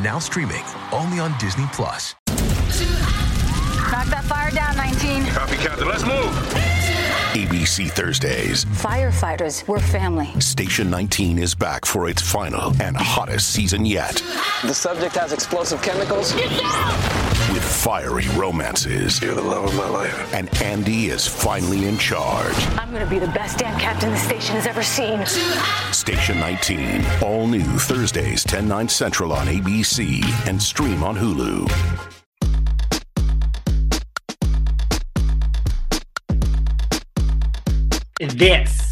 Now streaming only on Disney Plus. Knock that fire down, 19. Copy, Captain. Let's move. ABC Thursdays. Firefighters, we're family. Station 19 is back for its final and hottest season yet. The subject has explosive chemicals. With fiery romances. You're the love of my life. And Andy is finally in charge. I'm gonna be the best damn captain the station has ever seen. Station 19. All new Thursdays, 10, 9 central on ABC and stream on Hulu. This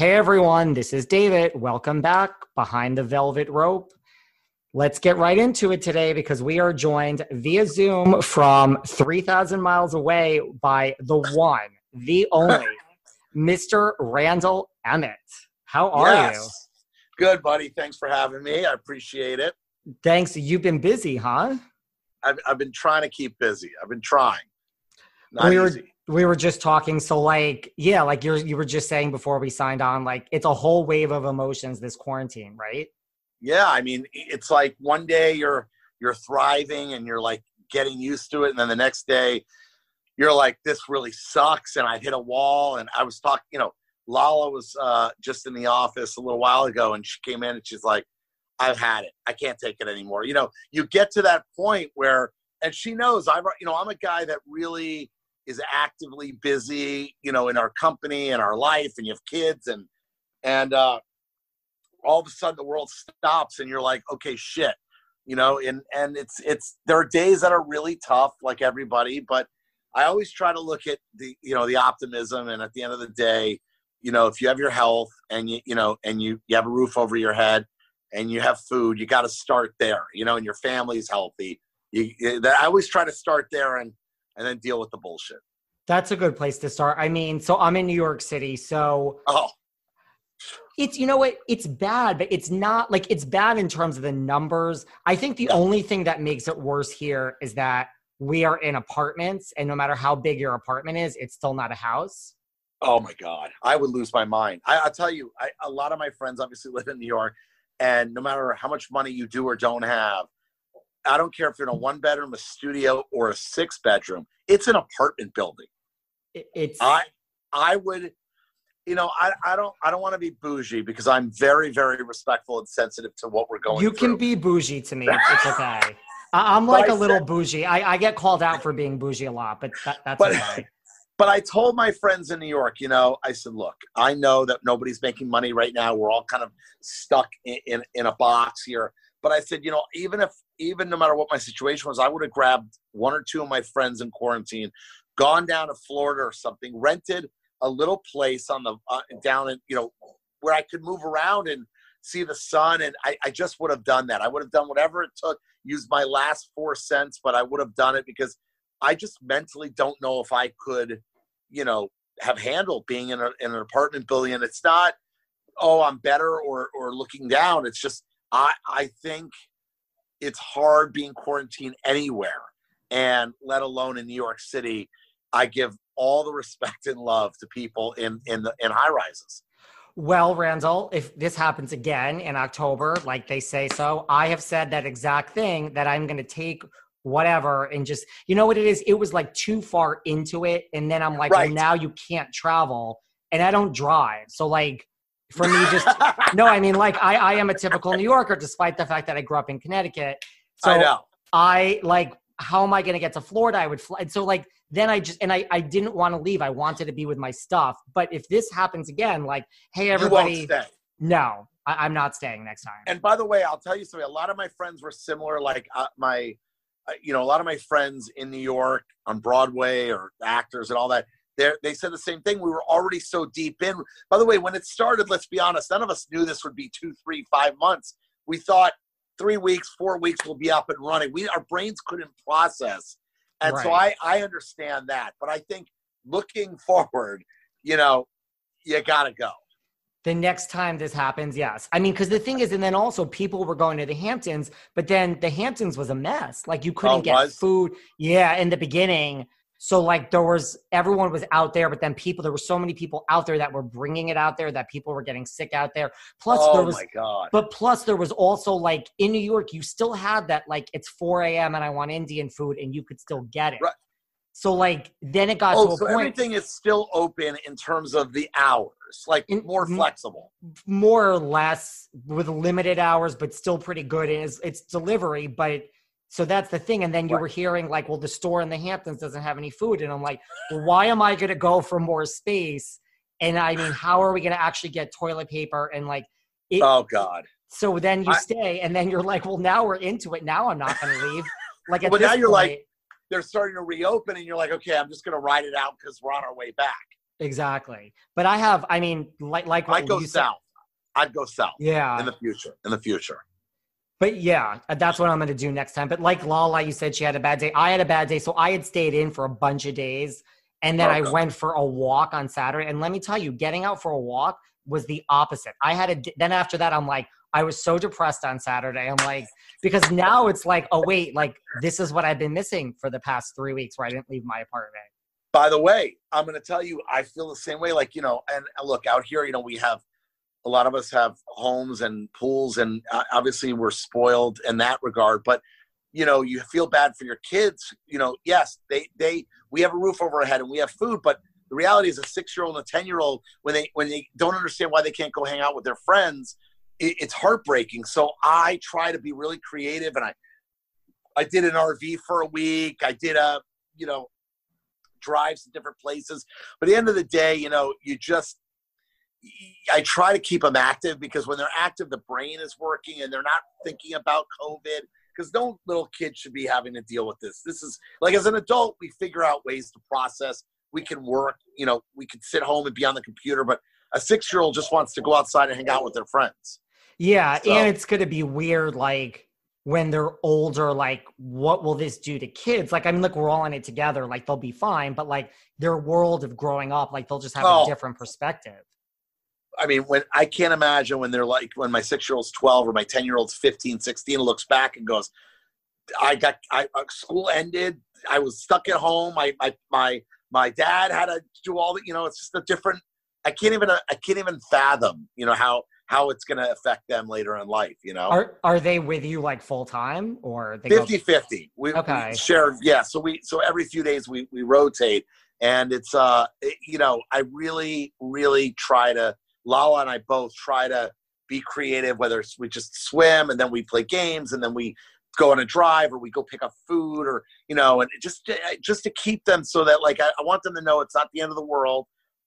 Hey everyone, this is David. Welcome back behind the velvet rope. Let's get right into it today because we are joined via Zoom from 3,000 miles away by the one, the only, Mr. Randall Emmett. How are Yes. Good, buddy. Thanks for having me. I appreciate it. Thanks. You've been busy, huh? I've, I've been trying to keep busy. I've been trying. Not we were easy. We were just talking. So like, yeah, like you you were just saying before we signed on, like it's a whole wave of emotions this quarantine, right? Yeah, I mean, it's like one day you're you're thriving and you're like getting used to it, and then the next day you're like, this really sucks, and I hit a wall. And I was talking, you know, Lala was uh, just in the office a little while ago, and she came in and she's like, I've had it. I can't take it anymore. You know, you get to that point where, and she knows I'm, you know, I'm a guy that really is actively busy, you know, in our company and our life, and you have kids, and and uh, all of a sudden the world stops, and you're like, okay, shit, you know, and and it's it's there are days that are really tough, like everybody, but I always try to look at the you know the optimism, and at the end of the day, you know, if you have your health and you you know and you you have a roof over your head and you have food, you got to start there, you know, and your family's healthy. You, I always try to start there and and then deal with the bullshit. That's a good place to start. I mean, so I'm in New York City, so Oh, it's you know what it's bad but it's not like it's bad in terms of the numbers i think the Yeah. only thing that makes it worse here is that we are in apartments and no matter how big your apartment is it's still not a house Oh my God, I would lose my mind. I, I'll tell you, I, a lot of my friends obviously live in New York, and no matter how much money you do or don't have, I don't care if you're in a one bedroom, a studio, or a six bedroom. It's an apartment building. It's I, I would, you know, I, I don't, I don't want to be bougie because I'm very, very respectful and sensitive to what we're going. you through. can be bougie to me it's okay i'm like a little said- bougie I, I get called out for being bougie a lot but that, that's But- okay But I told my friends in New York, you know, I said, look, I know that nobody's making money right now. We're all kind of stuck in, in, in a box here. But I said, you know, even if, even no matter what my situation was, I would have grabbed one or two of my friends in quarantine, gone down to Florida or something, rented a little place on the, uh, down in, you know, where I could move around and see the sun. And I, I just would have done that. I would have done whatever it took, used my last four cents, but I would have done it because I just mentally don't know if I could, you know, have handled being in, a, in an apartment building. And it's not, oh, I'm better or or looking down. It's just I I think it's hard being quarantined anywhere, and let alone in New York City. I give all the respect and love to people in in the in high rises. Well, Randall, if this happens again in October, like they say so, I have said that exact thing that I'm going to take whatever and just, you know what it is? It was like too far into it. And then I'm like, Right. well, now you can't travel and I don't drive. So, like, for me, just, no, I mean, like, I, I am a typical New Yorker, despite the fact that I grew up in Connecticut. So I know. I like how am I going to get to Florida? I would fly. And so like then I just and I I didn't want to leave. I wanted to be with my stuff. But if this happens again, like hey everybody, you won't stay. no, I, am not staying next time. And by the way, I'll tell you something. A lot of my friends were similar. Like uh, my, uh, you know, a lot of my friends in New York on Broadway or actors and all that. They they said the same thing. We were already so deep in. By the way, when it started, let's be honest, none of us knew this would be two, three, five months. We thought three weeks, four weeks, we'll be up and running. We our brains couldn't process, and right. so I I understand that. But I think looking forward, you know, you gotta go the next time this happens, yes. I mean, because the thing is, and then also people were going to the Hamptons, but then the Hamptons was a mess. Like you couldn't oh, get was? food. Yeah, in the beginning. So like there was everyone was out there, but then people there were so many people out there that were bringing it out there that people were getting sick out there. Plus oh, there was, my god! But plus there was also like in New York, you still had that like it's 4 a.m. and I want Indian food, and you could still get it. Right. So like then it got oh, to a so point. Everything is still open in terms of the hours, like in, more flexible, more or less with limited hours, but still pretty good. It's it's delivery, but so that's the thing. And then you right. were hearing like, well, the store in the Hamptons doesn't have any food, and I'm like, well, why am I going to go for more space? And I mean, how are we going to actually get toilet paper and like? It, oh God. So then you I, stay, and then you're like, well, now we're into it. Now I'm not going to leave. Like, but now you're point, like they're starting to reopen and you're like okay i'm just going to ride it out because we're on our way back exactly but i have i mean like like i'd go south said. i'd go south yeah in the future in the future but yeah uh, that's what i'm going to do next time but like lala you said she had a bad day i had a bad day so i had stayed in for a bunch of days and then okay. i went for a walk on saturday and let me tell you getting out for a walk was the opposite i had a then after that i'm like I was so depressed on Saturday. I'm like, because now it's like, oh, wait, like this is what I've been missing for the past three weeks where I didn't leave my apartment. By the way, I'm going to tell you, I feel the same way. Like, you know, and look out here, you know, we have a lot of us have homes and pools, and uh, obviously we're spoiled in that regard. But, you know, you feel bad for your kids. You know, yes, they, they, we have a roof over our head and we have food, but the reality is a six year old and a 10 year old, when they, when they don't understand why they can't go hang out with their friends, it, it's heartbreaking. So I try to be really creative, and I I did an RV for a week. I did a you know drives to different places. But at the end of the day, you know, you just I try to keep them active because when they're active, the brain is working and they're not thinking about COVID. Because no little kid should be having to deal with this. This is like as an adult, we figure out ways to process. We can work, you know, we can sit home and be on the computer, but a six year old just wants to go outside and hang out with their friends. Yeah, so. and it's going to be weird, like when they're older, like what will this do to kids? Like, I mean, look, we're all in it together. Like, they'll be fine, but like their world of growing up, like they'll just have oh. a different perspective. I mean, when I can't imagine when they're like when my six year old's 12 or my 10 year old's 15, 16, looks back and goes, I got I uh, school ended. I was stuck at home. My my my my dad had to do all the you know. It's just a different. I can't even I can't even fathom you know how how it's going to affect them later in life, you know? Are, are they with you like full time or 50 go- 50? We, okay. we share, yeah. So we, so every few days we, we rotate and it's, uh, it, you know, I really, really try to, Lala and I both try to be creative, whether it's we just swim and then we play games and then we go on a drive or we go pick up food or, you know, and just, just to keep them so that like, I, I want them to know it's not the end of the world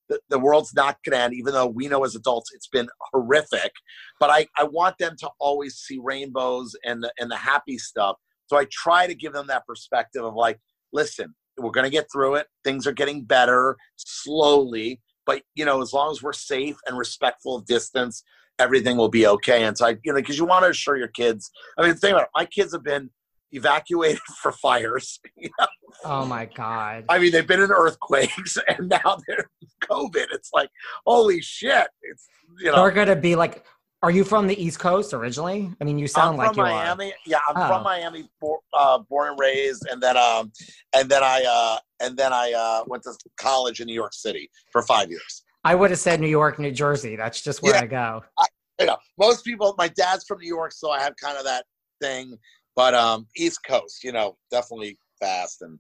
the, the world's not going to end, even though we know as adults it's been horrific. But I, I want them to always see rainbows and the, and the happy stuff. So I try to give them that perspective of like, listen, we're going to get through it. Things are getting better slowly. But, you know, as long as we're safe and respectful of distance, everything will be okay. And so I, you know, because you want to assure your kids. I mean, think about it. My kids have been evacuated for fires. You know? Oh my god! I mean, they've been in earthquakes, and now they're COVID. It's like, holy shit! It's you know, they're gonna be like. Are you from the East Coast originally? I mean, you sound I'm like you Miami. are. Yeah, I'm oh. from Miami, uh, born and raised, and then um, and then I uh, and then I uh, went to college in New York City for five years. I would have said New York, New Jersey. That's just where yeah, I go. I, you know, most people. My dad's from New York, so I have kind of that thing. But um, East Coast, you know, definitely fast and.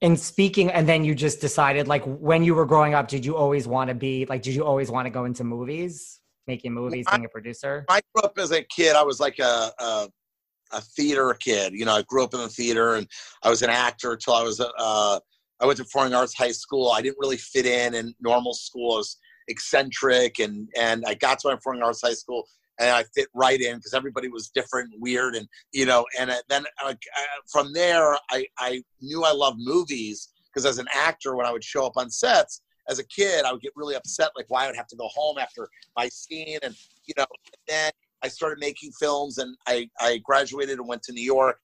And speaking, and then you just decided, like, when you were growing up, did you always want to be like? Did you always want to go into movies, making movies, being a producer? I grew up as a kid. I was like a, a a theater kid. You know, I grew up in the theater, and I was an actor till I was. Uh, I went to Performing Arts High School. I didn't really fit in in normal school. I was eccentric, and and I got to my Performing Arts High School, and I fit right in because everybody was different, and weird, and you know. And then uh, from there, I I knew I loved movies because as an actor, when I would show up on sets as a kid, I would get really upset, like why I would have to go home after my scene, and you know. And then I started making films, and I I graduated and went to New York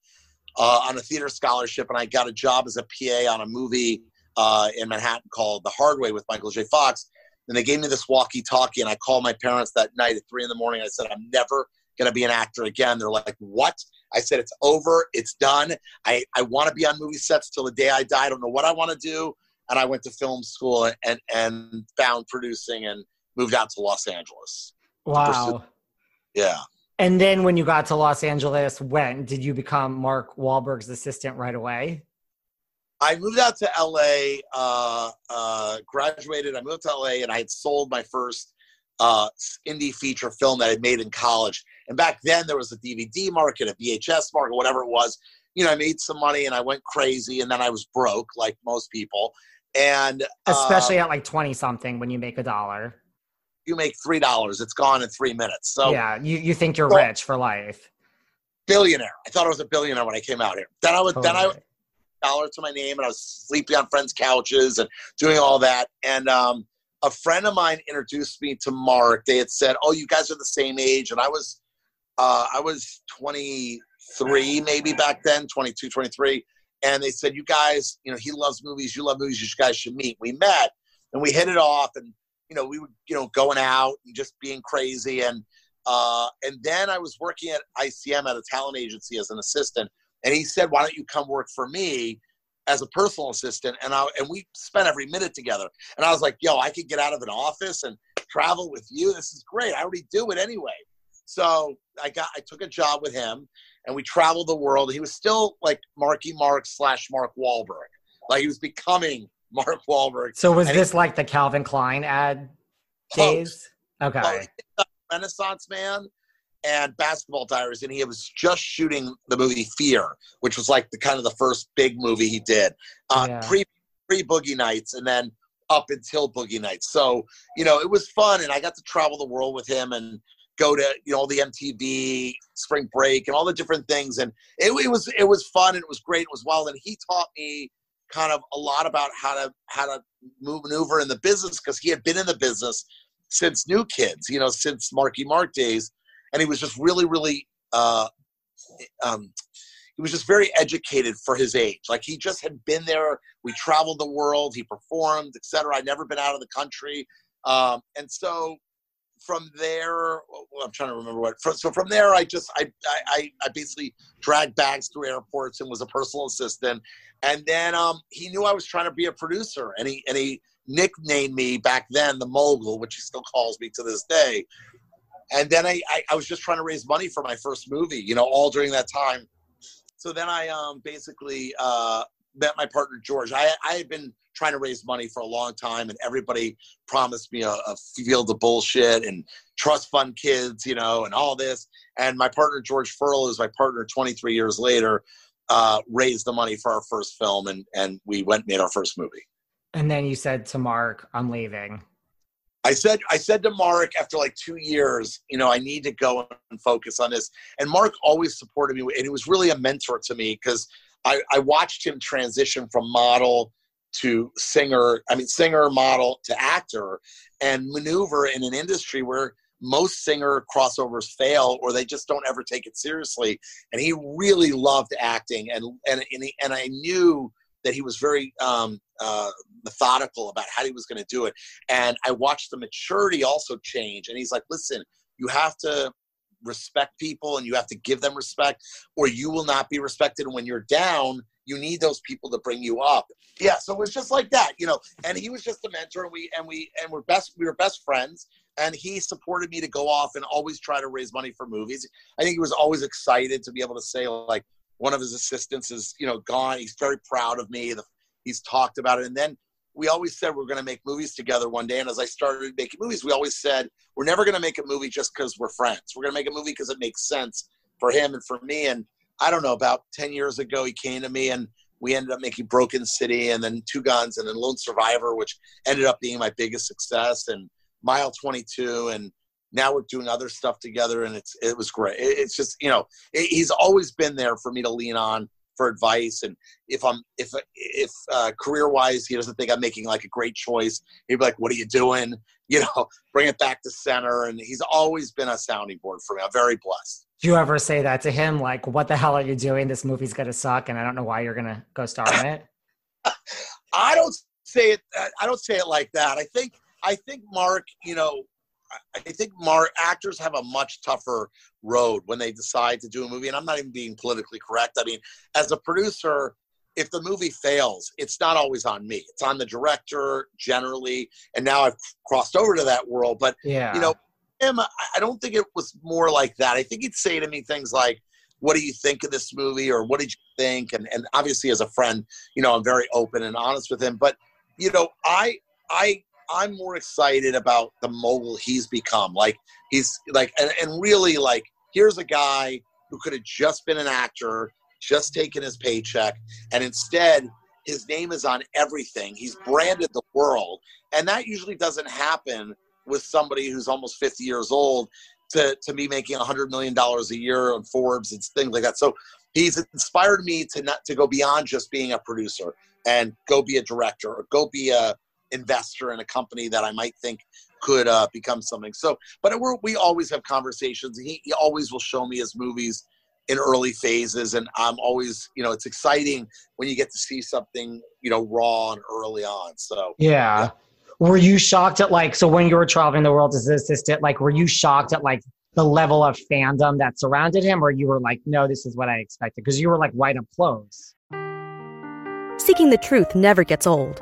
uh, on a theater scholarship, and I got a job as a PA on a movie uh, in Manhattan called The Hard Way with Michael J. Fox. And they gave me this walkie-talkie, and I called my parents that night at three in the morning. I said, "I'm never going to be an actor again." They're like, "What?" I said, "It's over. It's done. I I want to be on movie sets till the day I die. I don't know what I want to do." And I went to film school and and found producing and moved out to Los Angeles. Wow. Yeah. And then when you got to Los Angeles, when did you become Mark Wahlberg's assistant right away? I moved out to LA, uh, uh, graduated. I moved to LA, and I had sold my first uh, indie feature film that I'd made in college. And back then, there was a DVD market, a VHS market, whatever it was. You know, I made some money, and I went crazy, and then I was broke, like most people. And especially at like twenty something, when you make a dollar you make three dollars, it's gone in three minutes. So yeah, you, you think you're so, rich for life. Billionaire. I thought I was a billionaire when I came out here. Then I was totally. then I dollar to my name and I was sleeping on friends' couches and doing all that. And um, a friend of mine introduced me to Mark. They had said, "Oh, you guys are the same age," and I was uh, I was 23 maybe back then, 22, 23. And they said, "You guys, you know, he loves movies. You love movies. You guys should meet." We met and we hit it off and you know, we were, you know, going out and just being crazy. And, uh, and then I was working at ICM at a talent agency as an assistant. And he said, why don't you come work for me as a personal assistant? And I, and we spent every minute together. And I was like, yo, I could get out of an office and travel with you. This is great. I already do it anyway. So I got, I took a job with him and we traveled the world. He was still like Marky Mark slash Mark Wahlberg. Like he was becoming Mark Wahlberg. So was and this he, like the Calvin Klein ad days? Okay. Renaissance Man and Basketball Diaries, and he was just shooting the movie Fear, which was like the kind of the first big movie he did. Uh, yeah. Pre pre Boogie Nights, and then up until Boogie Nights. So you know it was fun, and I got to travel the world with him and go to you know all the MTV Spring Break and all the different things, and it, it was it was fun and it was great. It was wild, and he taught me kind of a lot about how to how to move maneuver in the business because he had been in the business since New Kids, you know, since Marky Mark days, and he was just really, really, uh, um, he was just very educated for his age. Like he just had been there. We traveled the world. He performed, etc. I'd never been out of the country, um, and so from there, I'm trying to remember what. From, So from there, I just I I I basically dragged bags through airports and was a personal assistant. And then um, he knew I was trying to be a producer, and he and he nicknamed me back then the mogul, which he still calls me to this day. And then I, I, I was just trying to raise money for my first movie, you know, all during that time. So then I um, basically uh, met my partner George. I I had been trying to raise money for a long time, and everybody promised me a, a field of bullshit and trust fund kids, you know, and all this. And my partner George Furla is my partner 23 years later. Uh, raised the money for our first film, and and we went and made our first movie. And then you said to Mark, "I'm leaving." I said I said to Mark after like two years, you know, I need to go and focus on this. And Mark always supported me, and he was really a mentor to me because I, I watched him transition from model to singer, I mean, singer, model to actor, and maneuver in an industry where most singer crossovers fail or they just don't ever take it seriously. And he really loved acting, and and and, he, and I knew that he was very um, uh, methodical about how he was going to do it. And I watched the maturity also change. And he's like, "Listen, you have to respect people and you have to give them respect or you will not be respected. And when you're down you need those people to bring you up. Yeah so it was just like that you know and he was just a mentor and we and we and we're best we were best friends. And he supported me to go off and always try to raise money for movies. I think he was always excited to be able to say like one of his assistants is you know gone. He's very proud of me. The, he's talked about it. And then we always said we are going to make movies together one day. And as I started making movies, we always said we're never going to make a movie just because we're friends. We're going to make a movie because it makes sense for him and for me. And I don't know, about 10 years ago, he came to me and we ended up making Broken City and then Two Guns and then Lone Survivor, which ended up being my biggest success, and Mile 22. And now we're doing other stuff together, and it's it was great. It's just you know it, he's always been there for me to lean on for advice. And if I'm if if uh, career wise he doesn't think I'm making like a great choice, he'd be like, "What are you doing?" You know, bring it back to center. And he's always been a sounding board for me. I'm very blessed. Do you ever say that to him? Like, what the hell are you doing? This movie's gonna suck, and I don't know why you're gonna go star in it. I don't say it. I don't say it like that. I think I think Mark, you know, I think more actors have a much tougher road when they decide to do a movie. And I'm not even being politically correct. I mean, as a producer, if the movie fails, it's not always on me. It's on the director generally. And now I've crossed over to that world. But yeah, you know, him, I don't think it was more like that. I think he'd say to me things like, what do you think of this movie or what did you think and, and obviously as a friend you know i'm very open and honest with him but you know i i I'm more excited about the mogul he's become. Like he's like, and, and really like, here's a guy who could have just been an actor, just taken his paycheck, and instead his name is on everything. He's branded the world, and that usually doesn't happen with somebody who's almost 50 years old to to be making 100 million dollars a year on Forbes and things like that. So he's inspired me to not to go beyond just being a producer and go be a director or go be a investor in a company that I might think could uh, become something. So, but we always have conversations. He, he always will show me his movies in early phases, and I'm always, you know, it's exciting when you get to see something, you know, raw and early on. So, yeah. yeah. Were you shocked at like so when you were traveling the world as an assistant? Like, were you shocked at like the level of fandom that surrounded him, or you were like, no, this is what I expected because you were like right up close? Seeking the truth never gets old.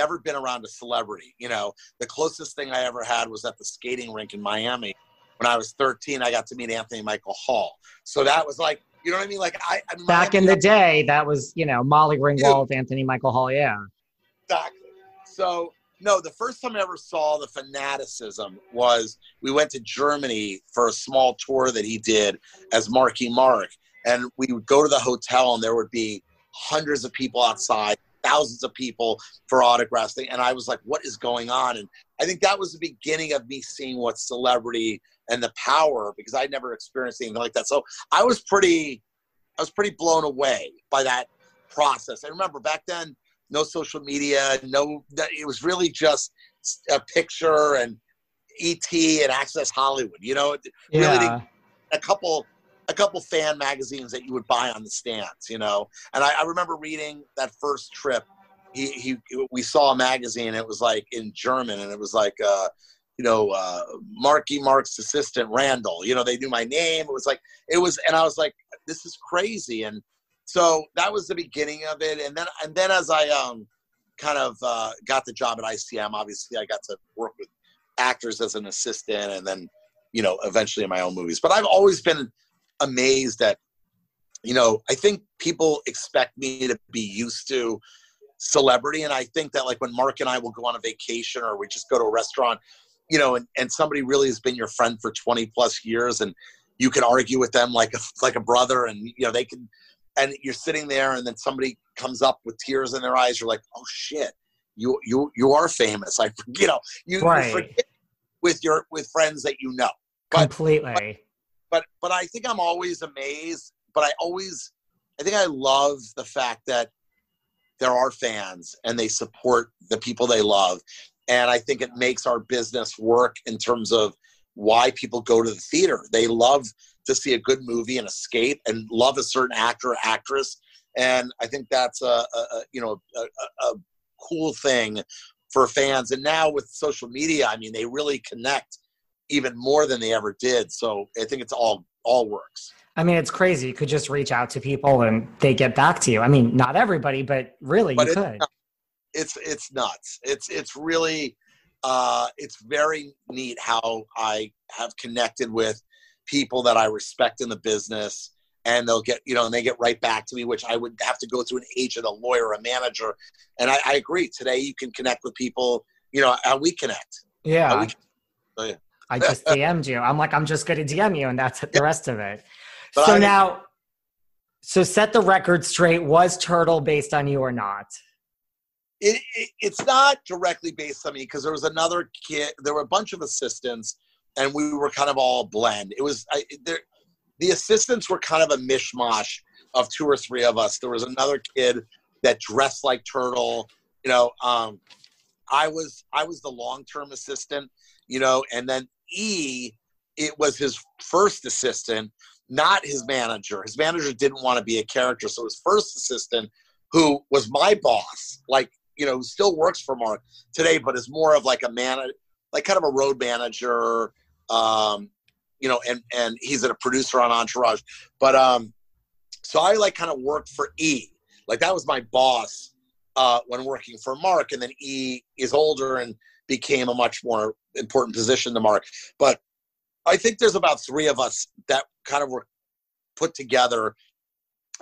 because ever been around a celebrity. You know, the closest thing I ever had was at the skating rink in Miami. When I was 13, I got to meet Anthony Michael Hall. So that was like, you know what I mean? Like I, I back in the day, that was you know Molly Ringwald, Anthony Michael Hall, yeah. Exactly. So no, the first time I ever saw the fanaticism was we went to Germany for a small tour that he did as Marky Mark, and we would go to the hotel and there would be hundreds of people outside thousands of people for autographs and i was like what is going on? And i think that was the beginning of me seeing what celebrity and the power because i never experienced anything like that. So i was pretty i was pretty blown away by that process. I remember back then no social media no it was really just a picture and et and access hollywood you know? Yeah. really a couple a couple fan magazines that you would buy on the stands, you know. And I, I remember reading that first trip. He, he, we saw a magazine. It was like in German, and it was like, uh, you know, uh, Marky Mark's assistant Randall. You know, they knew my name. It was like it was, and I was like, this is crazy. And so that was the beginning of it. And then, and then as I um, kind of uh, got the job at ICM, obviously I got to work with actors as an assistant, and then you know, eventually in my own movies. But I've always been amazed that you know i think people expect me to be used to celebrity. And i think that like when mark and i will go on a vacation or we just go to a restaurant you know and, and somebody really has been your friend for 20 plus years and you can argue with them like a, like a brother and you know they can and you're sitting there and then somebody comes up with tears in their eyes. You're like oh shit. You you you are famous. I you know you, right. you forget with your with friends that you know. But, completely. but, but but I think I'm always amazed. But I always, I think I love the fact that there are fans and they support the people they love, and I think it makes our business work in terms of why people go to the theater. They love to see a good movie and escape, and love a certain actor or actress. And I think that's a, a, a you know a, a cool thing for fans. And now with social media, I mean, they really connect even more than they ever did. So I think it's all all works. I mean, it's crazy. You could just reach out to people and they get back to you. I mean, not everybody, but really, but you it's, could. It's it's nuts. It's it's really uh, it's very neat how I have connected with people that I respect in the business and they'll get you know and they get right back to me which i would have to go through an agent a lawyer a manager and i, I agree today you can connect with people you know how we connect yeah, we, oh, yeah. I just dm'd you i'm like i'm just going to dm you and that's the rest of it but so I, now so set the record straight was turtle based on you or not it, it, it's not directly based on me because there was another kid there were a bunch of assistants and we were kind of all blend it was I, there the assistants were kind of a mishmash of two or three of us. There was another kid that dressed like Turtle. You know, um, I was I was the long term assistant. You know, and then E, it was his first assistant, not his manager. His manager didn't want to be a character, so his first assistant, who was my boss, like you know, still works for Mark today, but is more of like a man, like kind of a road manager. Um, you know, and and he's a producer on Entourage. But um, so I like kind of worked for E. Like that was my boss uh, when working for Mark, and then E is older and became a much more important position to Mark. But I think there's about three of us that kind of were put together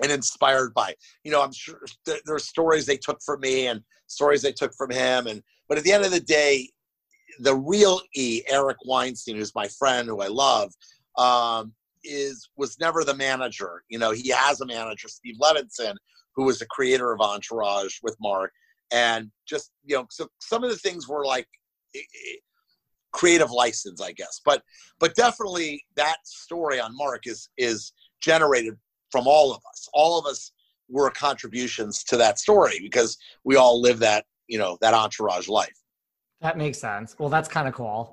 and inspired by. You know, I'm sure there, there are stories they took from me and stories they took from him, and but at the end of the day, the real E, Eric Weinstein, who's my friend, who I love, um, is was never the manager. You know, he has a manager, Steve Levinson, who was the creator of Entourage with Mark, and just you know, so some of the things were like creative license, I guess. But but definitely that story on Mark is is generated from all of us. All of us were contributions to that story because we all live that you know that entourage life. That makes sense. Well, that's kind of cool.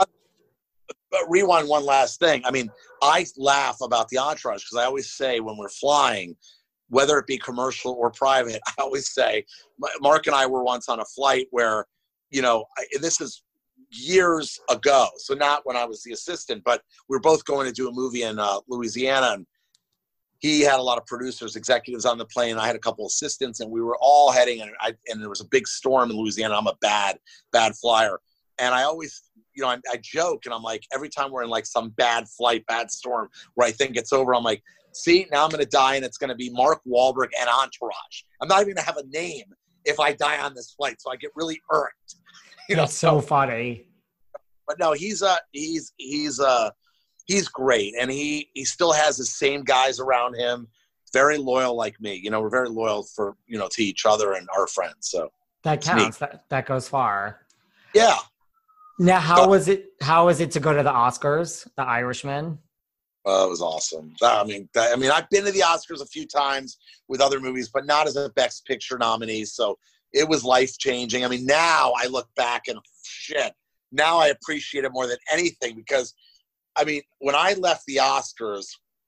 But rewind one last thing. I mean, I laugh about the entourage because I always say when we're flying, whether it be commercial or private, I always say, Mark and I were once on a flight where, you know, and this is years ago, so not when I was the assistant, but we are both going to do a movie in uh, Louisiana, and he had a lot of producers, executives on the plane. I had a couple assistants, and we were all heading. And, I, and there was a big storm in Louisiana. I'm a bad, bad flyer, and I always, you know, I, I joke, and I'm like, every time we're in like some bad flight, bad storm, where I think it's over, I'm like, see, now I'm going to die, and it's going to be Mark Wahlberg and Entourage. I'm not even going to have a name if I die on this flight, so I get really irked. You That's know, so funny. But no, he's a he's he's a he's great, and he he still has the same guys around him. Very loyal, like me. You know, we're very loyal for you know to each other and our friends. So that counts. That that goes far. Yeah. Now, how was it? How was it to go to the Oscars, The Irishman? Uh, it was awesome. I mean, that, I mean, I've been to the Oscars a few times with other movies, but not as a Best Picture nominee. So it was life changing. I mean, now I look back and shit. Now I appreciate it more than anything because I mean, when I left the Oscars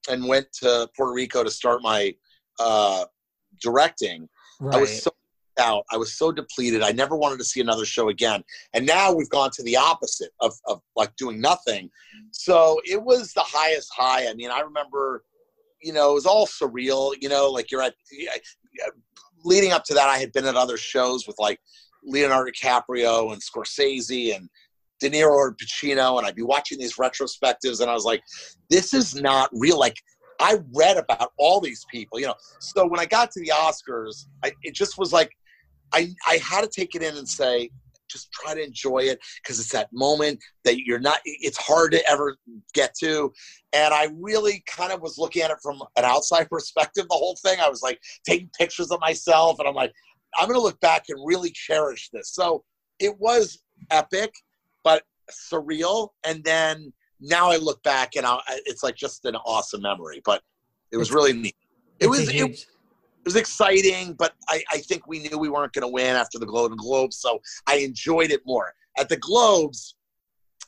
and went to Puerto Rico to start my uh, directing, right. I was so out. I was so depleted. I never wanted to see another show again. And now we've gone to the opposite of, of like doing nothing. So it was the highest high. I mean, I remember, you know, it was all surreal, you know, like you're at, leading up to that, I had been at other shows with like Leonardo DiCaprio and Scorsese and De Niro or Pacino, and I'd be watching these retrospectives, and I was like, this is not real. Like, I read about all these people, you know. So when I got to the Oscars, I, it just was like, I, I had to take it in and say, just try to enjoy it because it's that moment that you're not, it's hard to ever get to. And I really kind of was looking at it from an outside perspective, the whole thing. I was like taking pictures of myself, and I'm like, I'm going to look back and really cherish this. So it was epic but surreal. And then now I look back and I, it's like just an awesome memory. But it was really neat. It was. It, was exciting, but I, I, think we knew we weren't going to win after the Golden Globes, so I enjoyed it more. At the Globes,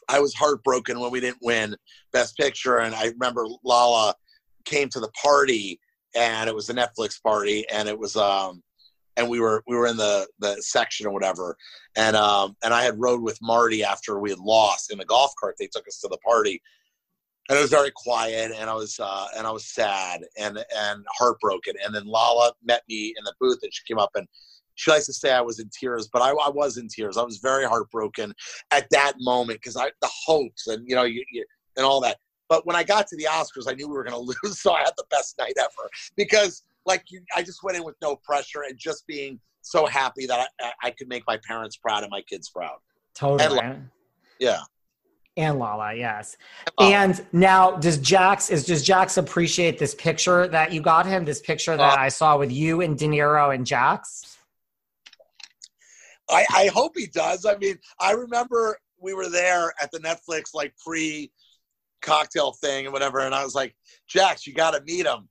I was heartbroken when we didn't win Best Picture, and I remember Lala came to the party, and it was a Netflix party, and it was um, and we were we were in the the section or whatever and um and i had rode with marty after we had lost in the golf cart they took us to the party and it was very quiet, and I was uh, and I was sad and and heartbroken. And then Lala met me in the booth, and she came up and she likes to say I was in tears, but I, I was in tears. I was very heartbroken at that moment because I the hopes and you know you, you, and all that. But when I got to the Oscars, I knew we were going to lose, so I had the best night ever because like you, I just went in with no pressure and just being so happy that I, I could make my parents proud and my kids proud. Totally. And, yeah. And Lala, yes. And now, does Jax is does Jax appreciate this picture that you got him? This picture that uh, I saw with you and De Niro and Jax. I, I hope he does. I mean, I remember we were there at the Netflix like pre cocktail thing and whatever, and I was like, Jax, you got to meet him,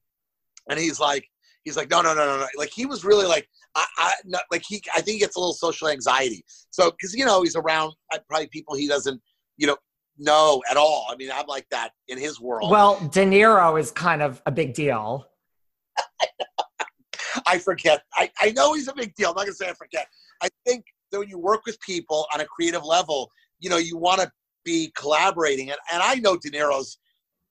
and he's like, he's like, no, no, no, no, no. Like he was really like, I, I like he, I think he gets a little social anxiety. So, because you know he's around uh, probably people he doesn't, you know, know at all. I mean, I'm like that in his world. Well, De Niro is kind of a big deal. I forget. I, I know he's a big deal. I'm not gonna say I forget. I think that when you work with people on a creative level, you know, you want to be collaborating. And, and I know De Niro's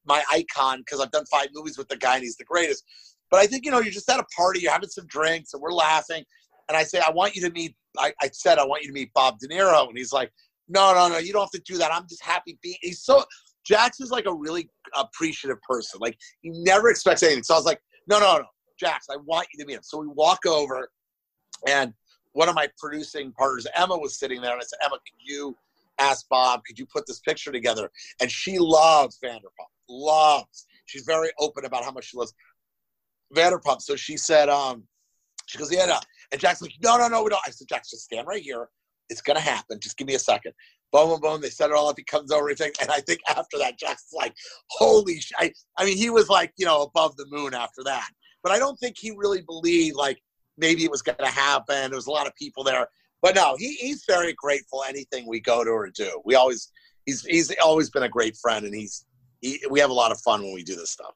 my icon because I've done five movies with the guy and he's the greatest. But I think, you know, you're just at a party, you're having some drinks and we're laughing. And I say, I want you to meet, I, I said, I want you to meet Bob De Niro. And he's like, no, no, no, you don't have to do that. I'm just happy being, he's so, Jax is like a really appreciative person. Like he never expects anything. So I was like, no, no, no, Jax, I want you to meet him. So we walk over and one of my producing partners, Emma, was sitting there, and I said, Emma, could you ask Bob, could you put this picture together? And she loves Vanderpump, loves. She's very open about how much she loves Vanderpump. So she said, um, she goes, yeah, no. And Jax like, no, no, no, we don't. I said, Jack, just stand right here. It's gonna happen. Just give me a second. Boom, boom, boom. They set it all up. He comes over, everything. And I think after that, Jax like, holy sh-. I, I mean, he was like, you know, above the moon after that. But I don't think he really believed, like, maybe it was going to happen. There was a lot of people there, but no, he, he's very grateful anything we go to or do. We always he's he's always been a great friend, and he's he, we have a lot of fun when we do this stuff.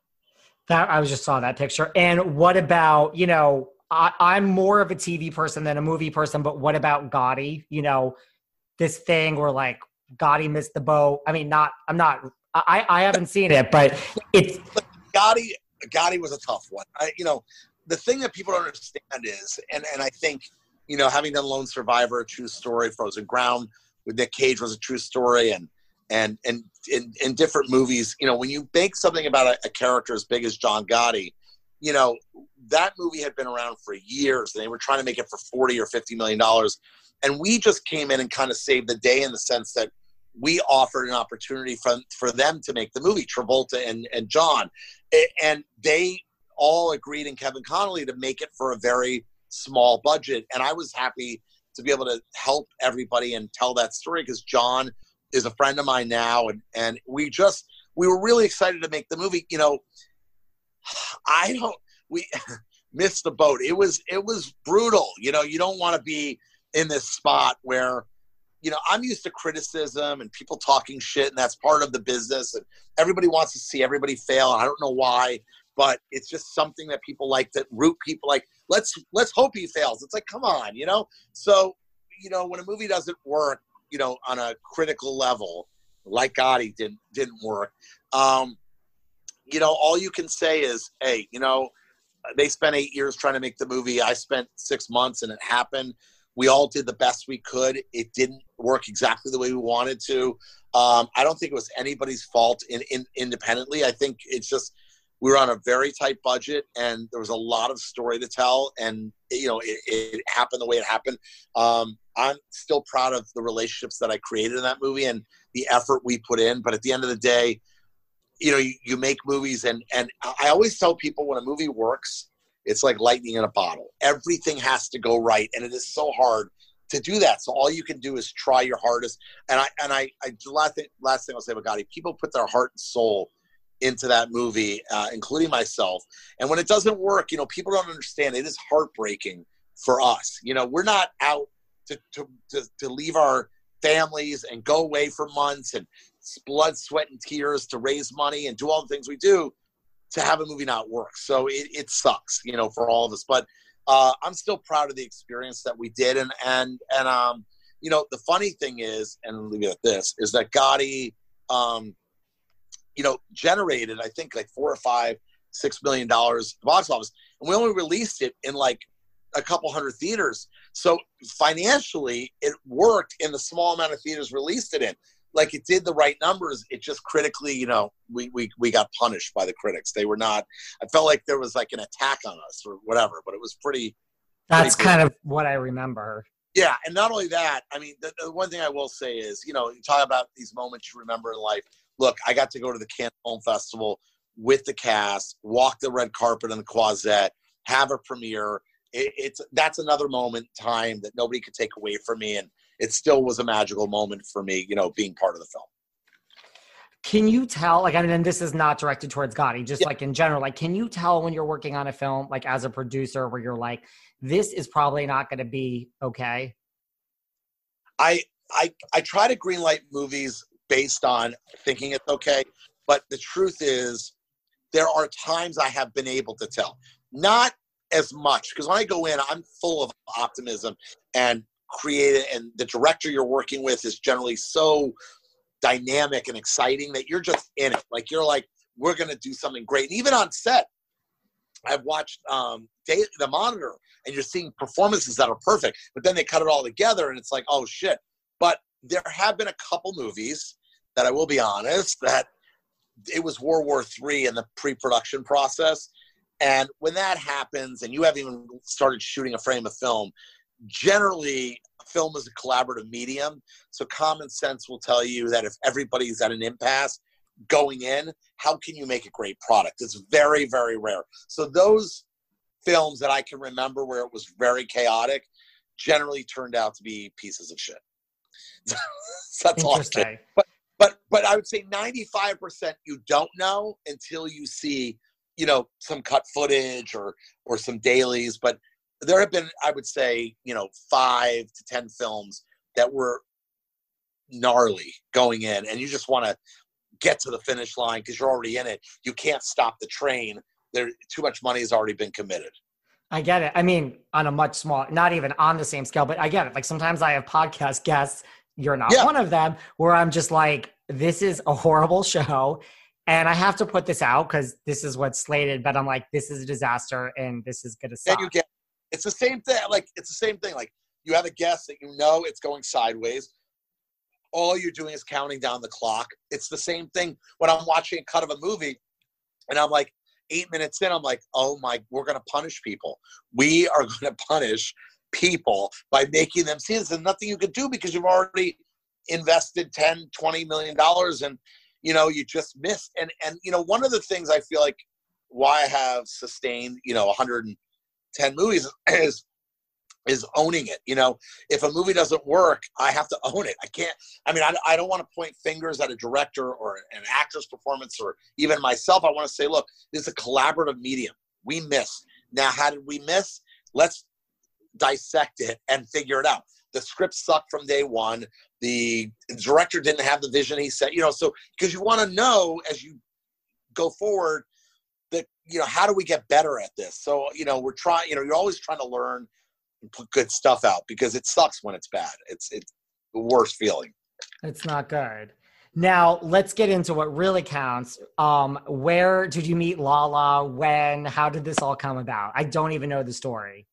That I was just saw that picture. And what about you know? I, I'm more of a TV person than a movie person, but what about Gotti? You know, this thing where like Gotti missed the boat. I mean, not I'm not I I haven't seen it, but it's Gotti. Gotti was a tough one. I, you know, the thing that people don't understand is, and, and I think, you know, having done Lone Survivor, true story, Frozen Ground with Nick Cage was a true story, and and and in, in different movies, you know, when you make something about a, a character as big as John Gotti, you know, that movie had been around for years, and they were trying to make it for forty or fifty million dollars, and we just came in and kind of saved the day in the sense that we offered an opportunity for, for them to make the movie travolta and, and john and they all agreed in Kevin Connolly to make it for a very small budget. And I was happy to be able to help everybody and tell that story because John is a friend of mine now. And, and we just, we were really excited to make the movie. You know, I don't, we missed the boat. It was, it was brutal. You know, you don't want to be in this spot where, you know, I'm used to criticism and people talking shit, and that's part of the business. And everybody wants to see everybody fail. And I don't know why but it's just something that people like to root people like let's let's hope he fails it's like come on you know so you know when a movie doesn't work you know on a critical level like gotti didn't didn't work um you know all you can say is hey you know they spent eight years trying to make the movie. I spent six months and it happened. We all did the best we could. It didn't work exactly the way we wanted to. Um, i don't think it was anybody's fault in, in independently. I think it's just we were on a very tight budget and there was a lot of story to tell and you know it, it happened the way it happened. Um, i'm still proud of the relationships that i created in that movie and the effort we put in. But at the end of the day you know you, you make movies and and i always tell people when a movie works it's like lightning in a bottle everything has to go right and it is so hard to do that so all you can do is try your hardest and i and i, I last thing last thing i'll say about gotti people put their heart and soul into that movie, uh, including myself. And when it doesn't work, you know, people don't understand. It is heartbreaking for us. You know, we're not out to, to, to, to leave our families and go away for months and blood, sweat, and tears to raise money and do all the things we do to have a movie not work. So it, it sucks, you know, for all of us. But uh, I'm still proud of the experience that we did. And, and, and, um, you know, the funny thing is, and leave it at this, is that Gotti, um, you know, generated I think like four or five, six million dollars box office, and we only released it in like a couple hundred theaters. So financially, it worked in the small amount of theaters released it in. Like it did the right numbers. It just critically, you know, we we we got punished by the critics. They were not. I felt like there was like an attack on us or whatever. But it was pretty. That's pretty kind of what I remember. Yeah, and not only that, I mean, the, the one thing I will say is, you know, you talk about these moments you remember in life. Look, I got to go to the Cannes Film Festival with the cast, walk the red carpet in the Croisette, have a premiere. It, it's that's another moment in time that nobody could take away from me, and it still was a magical moment for me, you know, being part of the film. Can you tell, like, I mean, and this is not directed towards Gotti, just Yeah. like in general, like, can you tell when you're working on a film, like, as a producer, where you're like, this is probably not going to be okay? I I I try to greenlight movies based on thinking it's okay, but the truth is there are times I have been able to tell. Not as much because when I go in, I'm full of optimism and creative, and the director you're working with is generally so dynamic and exciting that you're just in it. Like you're like, we're gonna do something great. And even on set, I've watched um, the Monitor, and you're seeing performances that are perfect, but then they cut it all together, and it's like, oh shit. But there have been a couple movies that I will be honest that it was World War Three in the pre-production process, and when that happens, and you haven't even started shooting a frame of film, generally film is a collaborative medium. So common sense will tell you that if everybody's at an impasse going in, how can you make a great product? It's very, very rare. So those films that I can remember where it was very chaotic generally turned out to be pieces of shit. that's all can. Interesting. But but I would say 95% you don't know until you see, you know, some cut footage or or some dailies. But there have been, I would say, you know, five to ten films that were gnarly going in, and you just want to get to the finish line because you're already in it. You can't stop the train. There, too much money has already been committed. I get it. I mean, on a much small, not even on the same scale, but I get it. Like sometimes I have podcast guests, you're not Yeah. one of them, where I'm just like, this is a horrible show. And I have to put this out because this is what's slated, but I'm like, this is a disaster and this is gonna suck. you get it's the same thing. Like it's the same thing. Like you have a guest that you know it's going sideways. All you're doing is counting down the clock. It's the same thing when I'm watching a cut of a movie, and I'm like eight minutes in. I'm like, oh my, we're gonna punish people. We are gonna punish people by making them see this. There's nothing you can do because you've already invested 10, 20 million dollars, and you know you just miss And and you know one of the things I feel like why I have sustained you know 110 movies is is owning it. You know, if a movie doesn't work, I have to own it. I can't. I mean, I, I don't want to point fingers at a director or an actor's performance or even myself. I want to say, look, this is a collaborative medium. We missed. Now, how did we miss? Let's dissect it and figure it out. The script sucked from day one. The director didn't have the vision he said. You know, so because you want to know as you go forward that you know how do we get better at this so you know we're trying you know you're always trying to learn and put good stuff out because it sucks when it's bad it's it's the worst feeling It's not good. Now let's get into what really counts. Um, where did you meet Lala? When? How did this all come about? I don't even know the story.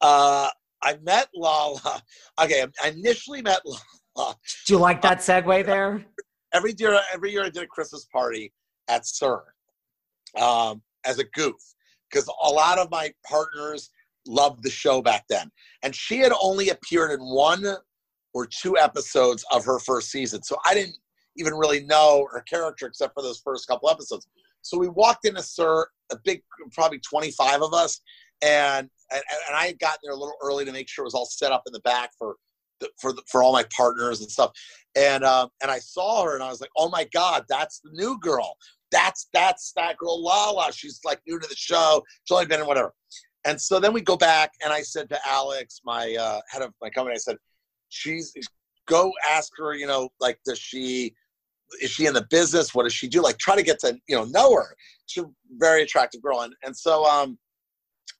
uh i met lala. Okay i initially met lala. Do you like that segue there? every year every year i did a christmas party at SUR um, as a goof because a lot of my partners loved the show back then. And she had only appeared in one or two episodes of her first season so i didn't even really know her character except for those first couple episodes. So we walked into SUR a big probably 25 of us and and, and i had gotten there a little early to make sure it was all set up in the back for the, for the, for all my partners and stuff and um, and I saw her and I was like, oh my god, that's the new girl. That's that's that girl Lala. She's like new to the show. She's only been in whatever. And so then we go back and I said to Alex, my uh, head of my company, I said, she's go ask her, you know, like does she is she in the business? What does she do? Like try to get to you know know her. She's a very attractive girl. And and so um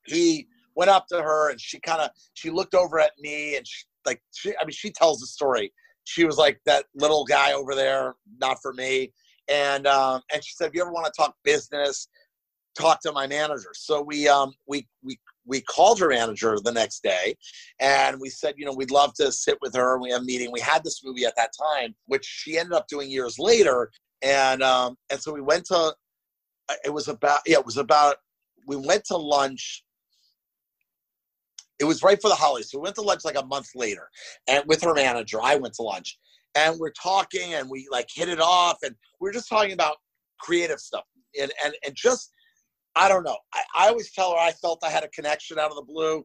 he went up to her and she kind of she looked over at me and she like she I mean she tells the story she was like that little guy over there, not for me. and um, and she said, if you ever want to talk business, talk to my manager. So we um we we we called her manager the next day and we said, you know, we'd love to sit with her. We have a meeting. We had this movie at that time, which she ended up doing years later. And um, and so we went to uh, it was about yeah, it was about we went to lunch. It was right for the holidays. So we went to lunch like a month later and with her manager. I went to lunch and we're talking and we like hit it off and we are just talking about creative stuff and and, and just I don't know. I, I always tell her I felt I had a connection out of the blue.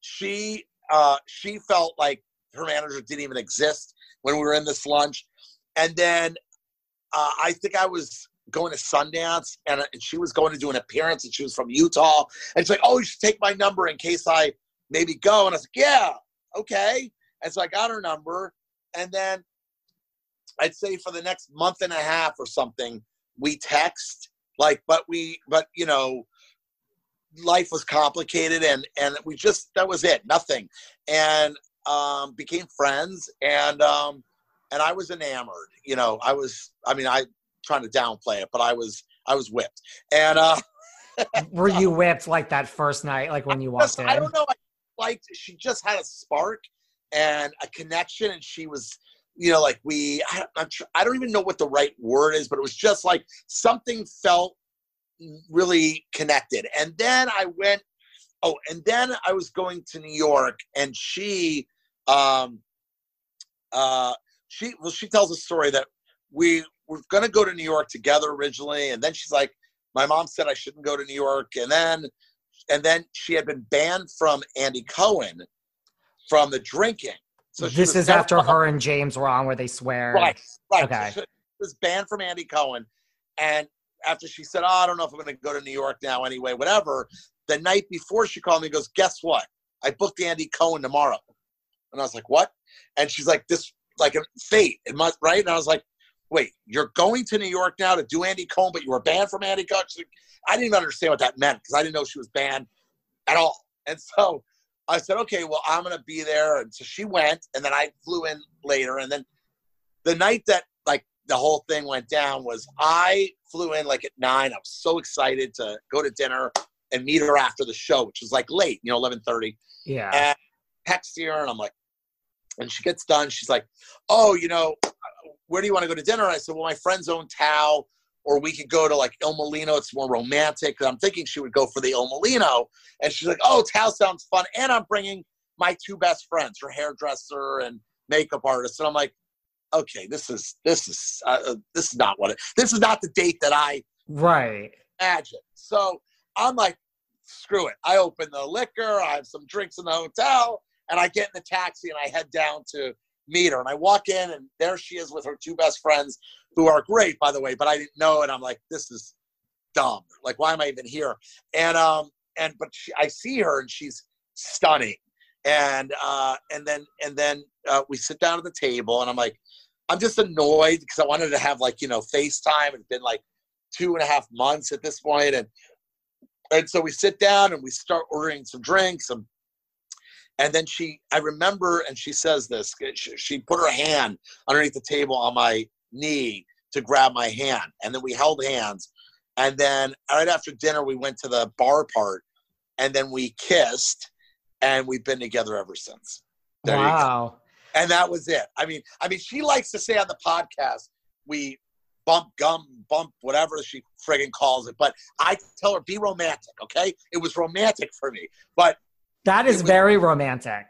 She uh, she felt like her manager didn't even exist when we were in this lunch, and then uh, I think I was going to Sundance, and, and she was going to do an appearance, and she was from Utah, and she's like, "Oh, you should take my number in case I maybe go," and I was like, "Yeah, okay," and so I got her number, and then I'd say for the next month and a half or something, we text like but we but you know life was complicated and and we just that was it nothing. And um became friends and um and i was enamored you know i was i mean i trying to downplay it but i was i was whipped. And uh were you whipped like that first night like when you walked just, in i don't know i liked she just had a spark and a connection and she was you know, like we, I, I'm, I don't even know what the right word is, but it was just like something felt really connected. And then I went, oh, and then I was going to New York, and she, um, uh, she, well, she tells a story that we were going to go to New York together originally, and then she's like, my mom said I shouldn't go to New York, and then, and then she had been banned from Andy Cohen from the drinking so this is after her and James were on where they swear. Right, right. Okay. So she was banned from Andy Cohen, and after she said, "Oh, I don't know if I'm going to go to New York now anyway, whatever." The night before, she called me and goes, "Guess what? I booked Andy Cohen tomorrow." And I was like, "What?" And she's like, "This like a fate. It must right." And I was like, "Wait, you're going to New York now to do Andy Cohen, but you were banned from Andy Cohen?" I didn't even understand what that meant because I didn't know she was banned at all. And so I said, okay, well, I'm going to be there. And so she went, and then I flew in later. And then the night that like the whole thing went down was I flew in like at nine. I was so excited to go to dinner and meet her after the show, which was like late, you know, 1130. Yeah. And text her, and I'm like, and she gets done. She's like, oh, you know, where do you want to go to dinner? And I said, well, my friend's own Tao or we could go to like Il Mulino. It's more romantic. I'm thinking she would go for the Il Mulino. And she's like, oh, Tao sounds fun. And I'm bringing my two best friends, her hairdresser and makeup artist. And I'm like, okay, this is, this is, uh, this is not what it, this is not the date that I right imagine. So I'm like, screw it. I open the liquor. I have some drinks in the hotel and I get in the taxi and I head down to meet her. And I walk in and there she is with her two best friends who are great, by the way, but I didn't know and I'm like, this is dumb. Like, why am I even here? And um, and but she, I see her and she's stunning. And uh, and then and then uh, we sit down at the table and I'm like, I'm just annoyed because I wanted to have like you know FaceTime. And it's been like two and a half months at this point, and and so we sit down and we start ordering some drinks and and then she i remember and she says this eh, she, she, put her hand underneath the table on my knee to grab my hand. And then we held hands. And then right after dinner, we went to the bar part and then we kissed and we've been together ever since. There wow. And that was it. I mean, I mean, she likes to say on the podcast, we bump gum, bump whatever she friggin' calls it. But I tell her, be romantic, okay? It was romantic for me. But that is was, very romantic.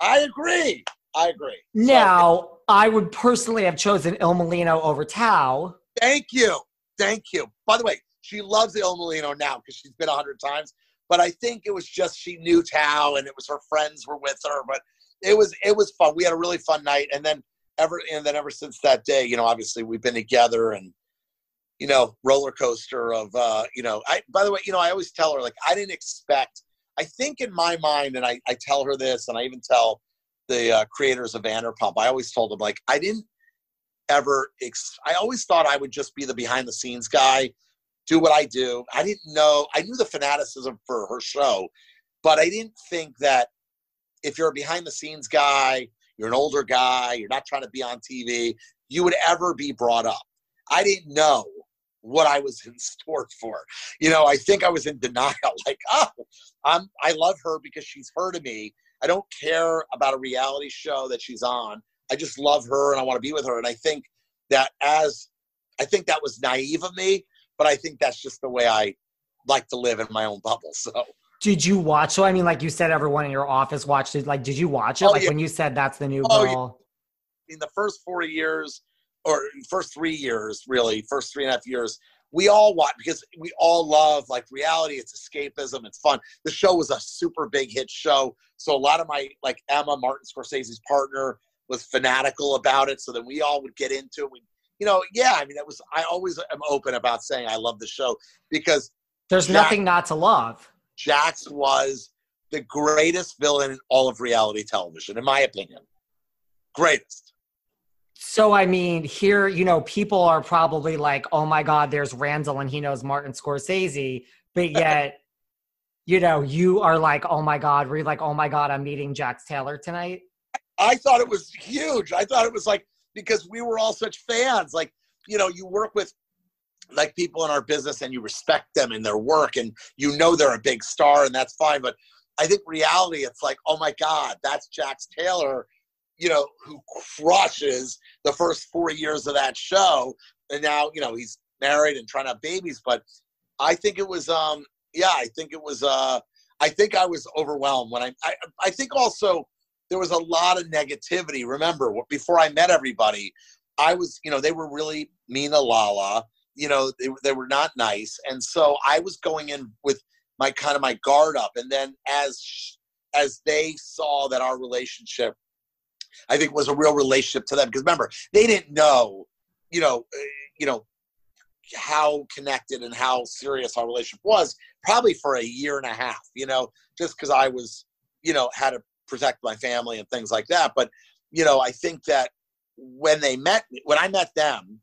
I agree. I agree. Now, so, I would personally have chosen Il Mulino over Tao. Thank you. Thank you. By the way, she loves Il Mulino now because she's been a hundred times. But I think it was just she knew Tao and it was her friends were with her. But it was it was fun. We had a really fun night. And then ever and then ever since that day, you know, obviously we've been together and you know, roller coaster of uh, you know, I by the way, you know, I always tell her like I didn't expect I think in my mind, and I, I tell her this, and I even tell the uh, creators of Vanderpump, I always told them like I didn't ever. Ex- I always thought I would just be the behind the scenes guy, do what I do. I didn't know. I knew the fanaticism for her show, but I didn't think that if you're a behind the scenes guy, you're an older guy, you're not trying to be on TV, you would ever be brought up. I didn't know what I was in store for. You know, I think I was in denial, like, oh, I'm I love her because she's her to me. I don't care about a reality show that she's on. I just love her and I want to be with her. And I think that as I think that was naive of me, but I think that's just the way I like to live in my own bubble. So did you watch? So I mean, like you said, everyone in your office watched it. Like, did you watch it? Oh, like yeah. when you said that's the new Oh, girl. in the first four years, or first three years, really, first three and a half years, we all watch because we all love like reality. It's escapism. It's fun. The show was a super big hit show, so a lot of my like Emma Martin Scorsese's partner was fanatical about it. So then we all would get into it. We, you know, yeah. I mean, it was. I always am open about saying I love the show because There's Jack- nothing not to love. Jax was the greatest villain in all of reality television, in my opinion. Greatest. So I mean, here, you know, people are probably like, "Oh my God, there's Randall, and he knows Martin Scorsese," but yet, you know, you are like, "Oh my God," we're like, "Oh my God, I'm meeting Jax Taylor tonight"? I thought it was huge. I thought it was like because we were all such fans. Like, you know, you work with like people in our business and you respect them and their work and you know they're a big star and that's fine. But I think reality, it's like, oh my God, that's Jax Taylor, you know, who crushes the first four years of that show. And now, you know, he's married and trying to have babies. But I think it was um yeah, I think it was uh I think I was overwhelmed when I I, I think also there was a lot of negativity. Remember, before I met everybody, I was, you know, they were really mean to Lala. You know, they, they were not nice, and so I was going in with my kind of my guard up. And then as as they saw that our relationship, I think was a real relationship to them. Because remember they didn't know, you know, uh, you know how connected and how serious our relationship was probably for a year and a half you know just because i was you know had to protect my family and things like that. But you know i think that when they met when i met them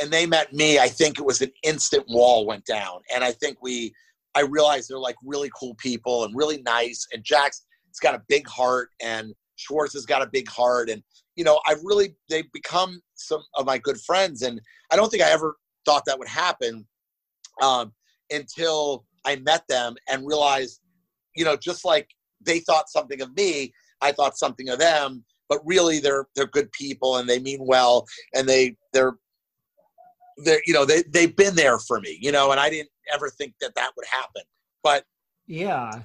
and they met me i think it was an instant wall went down. And i think we i realized they're like really cool people and really nice. And jax's it's got a big heart and schwartz has got a big heart. And you know i've really they've become some of my good friends. And i don't think i ever thought that would happen um, until i met them and realized you know just like they thought something of me i thought something of them. But really they're they're good people and they mean well. And they they're they're you know they they've been there for me you know and i didn't ever think that that would happen. But Yeah.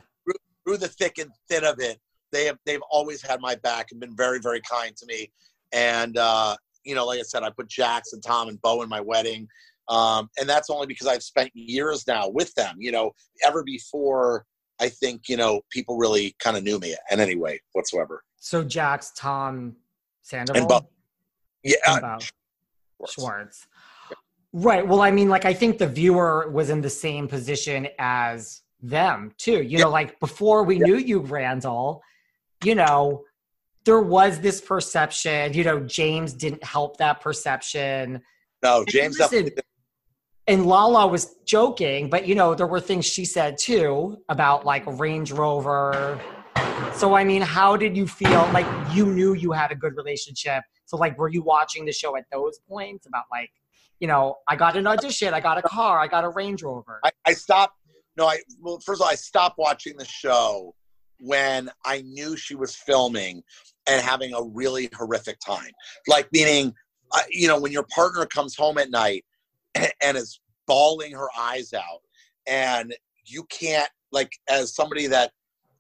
through the thick and thin of it they have they've always had my back and been very very kind to me and uh you know like i said i put jax and tom and bo in my wedding um and that's only because i've spent years now with them you know ever before i think you know people really kind of knew me in any way whatsoever So Jax, Tom, Sandoval, and bo yeah and Bo. Schwartz. Right. Well, I mean, like, I think the viewer was in the same position as them, too. You know, like before we knew you, Randall, you know, there was this perception, you know, James didn't help that perception. no And james listen, definitely and Lala was joking, but you know, there were things she said too about like Range Rover. So I mean, how did you feel like you knew you had a good relationship? So like were you watching the show at those points about like, you know, I got an audition, I got a car, I got a Range Rover. I, I stopped. No, I well, first of all, I stopped watching the show when I knew she was filming and having a really horrific time. Like meaning, uh, you know, when your partner comes home at night and, and is bawling her eyes out, and you can't like as somebody that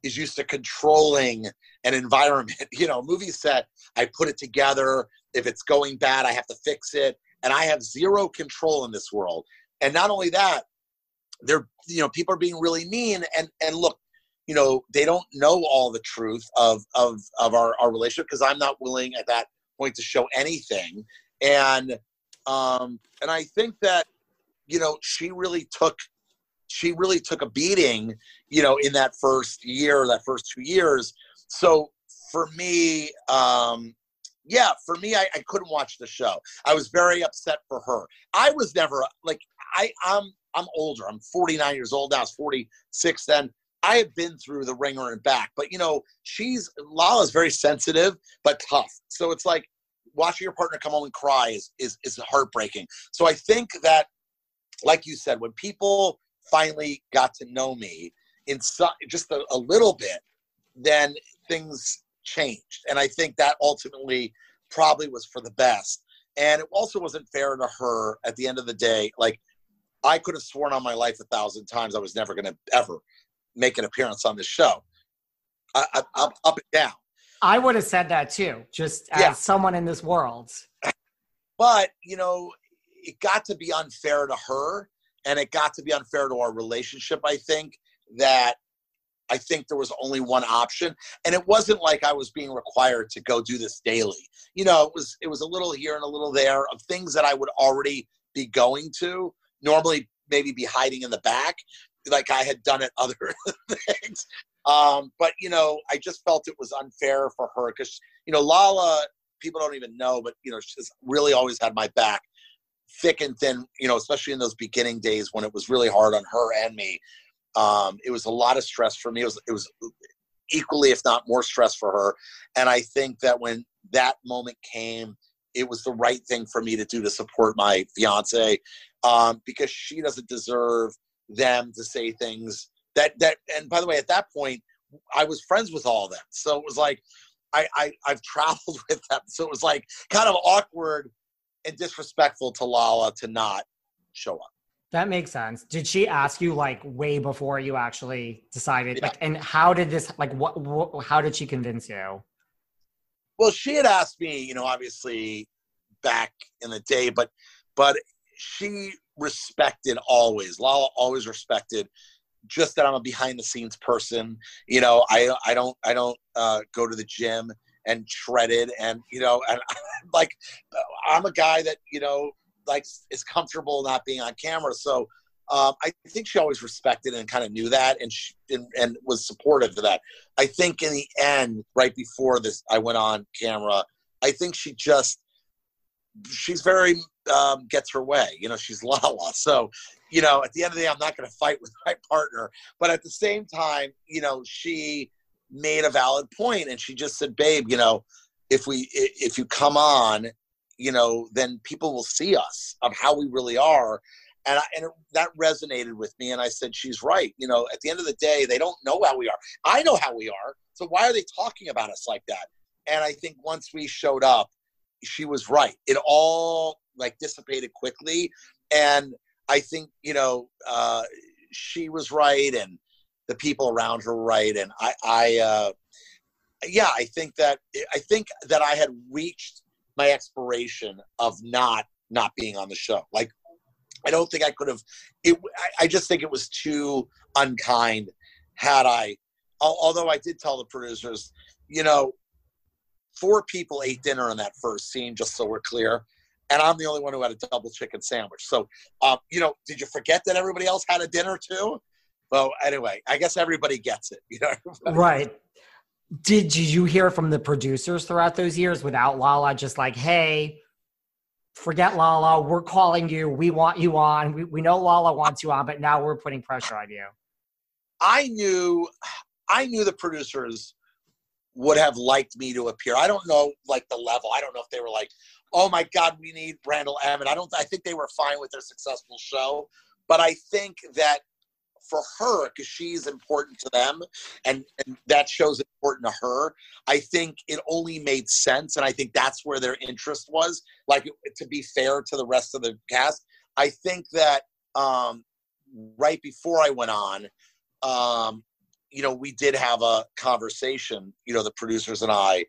is used to controlling an environment, you know, movie set. I put it together. If it's going bad, I have to fix it, and I have zero control in this world. And not only that, they're you know people are being really mean and and look you know they don't know all the truth of of of our, our relationship because i'm not willing at that point to show anything. And um and i think that you know she really took she really took a beating you know in that first year that first two years. So for me um yeah for me I, I couldn't watch the show. I was very upset for her. I was never like i i'm i'm older. I'm 49 years old now. I was 46 then i have been through the ringer and back but you know she's lala's very sensitive but tough so it's like watching your partner come home and cry is is is heartbreaking. So I think that, like you said, when people finally got to know me in just a, a little bit, then things changed, and I think that ultimately probably was for the best. And it also wasn't fair to her at the end of the day. Like I could have sworn on my life a thousand times I was never going to ever make an appearance on this show. I, I, up, up and down. I would have said that too, just as yeah. someone in this world. But, you know, it got to be unfair to her and it got to be unfair to our relationship, I think, that I think there was only one option. And it wasn't like I was being required to go do this daily. You know, it was it was a little here and a little there of things that I would already be going to, normally maybe be hiding in the back, like I had done it other things. Um, but you know, I just felt it was unfair for her because you know Lala, people don't even know, but you know, she's really always had my back, thick and thin. You know, especially in those beginning days when it was really hard on her and me. Um, it was a lot of stress for me. It was it was equally, if not more, stress for her. And I think that when that moment came, it was the right thing for me to do to support my fiance um, because she doesn't deserve them to say things that that and by the way at that point i was friends with all of them. So it was like I, I i've traveled with them. So it was like kind of awkward and disrespectful to lala to not show up. That makes sense. Did she ask you like way before you actually decided yeah. like and how did this like what, what how did she convince you? Well she had asked me you know obviously back in the day but but she respected always lala always respected just that I'm a behind the scenes person. You know, I I don't I don't uh, go to the gym and shred it, and you know, and like I'm a guy that you know like is comfortable not being on camera. So um, I think she always respected and kind of knew that, and she and, and was supportive of that. I think in the end, right before this, I went on camera. I think she just she's very um, gets her way. You know, she's Lala. So you know, at the end of the day, I'm not going to fight with my partner. But at the same time, you know, she made a valid point and she just said, babe, you know, if we, if you come on, you know, then people will see us of how we really are. And, I, and it, that resonated with me. And I said, she's right. You know, at the end of the day, they don't know how we are. I know how we are. So why are they talking about us like that? And I think once we showed up, she was right. It all like dissipated quickly. And I think you know uh, she was right, and the people around her right, and I, I uh, yeah, I think that I think that I had reached my expiration of not not being on the show. Like, I don't think I could have. It. I, I just think it was too unkind had I. Although I did tell the producers, you know, four people ate dinner in that first scene, just so we're clear and I'm the only one who had a double chicken sandwich. So, um, you know, did you forget that everybody else had a dinner too? Well, anyway, I guess everybody gets it. You know, right? Did you hear from the producers throughout those years without Lala just like, hey, forget Lala, we're calling you, we want you on. We, we know Lala wants you on, but now we're putting pressure on you. I knew, I knew the producers would have liked me to appear. I don't know like the level. I don't know if they were like, oh my God, we need Randall Emmett. I don't. I think they were fine with their successful show, but I think that for her, because she's important to them, and, and that show's important to her. I think it only made sense, and I think that's where their interest was. Like to be fair to the rest of the cast, I think that um, right before I went on, um, you know, we did have a conversation. You know, the producers and I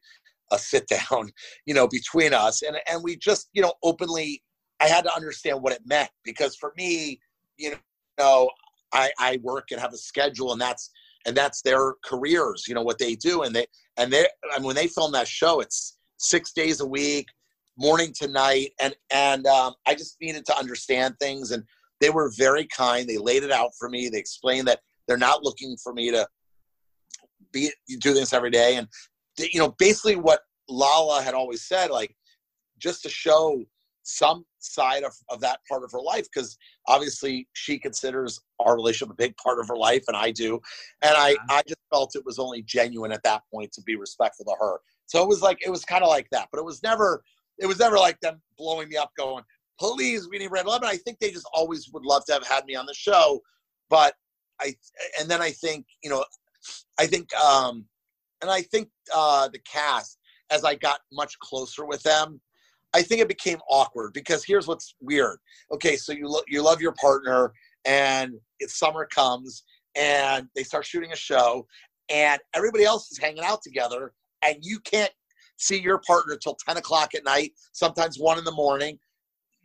a sit down, you know, between us. And, and we just, you know, openly, I had to understand what it meant because for me, you know, I, I work and have a schedule and that's, and that's their careers, you know, what they do. And they, and they, I mean, when they film that show, it's six days a week, morning to night. And, and um, I just needed to understand things. And they were very kind. They laid it out for me. They explained that they're not looking for me to be do this every day. And you know, basically what Lala had always said, like just to show some side of, of that part of her life because obviously she considers our relationship a big part of her life and i do. And i i just felt it was only genuine at that point to be respectful to her. So it was like it was kind of like that but it was never it was never like them blowing me up, going, "Please, we need red lemon." I think they just always would love to have had me on the show, but I and then I think you know, I think um, and I think uh, the cast as I got much closer with them, I think it became awkward because here's what's weird. Okay, so you lo- you love your partner, and it's summer comes, and they start shooting a show, and everybody else is hanging out together, and you can't see your partner till 10 o'clock at night, sometimes one in the morning,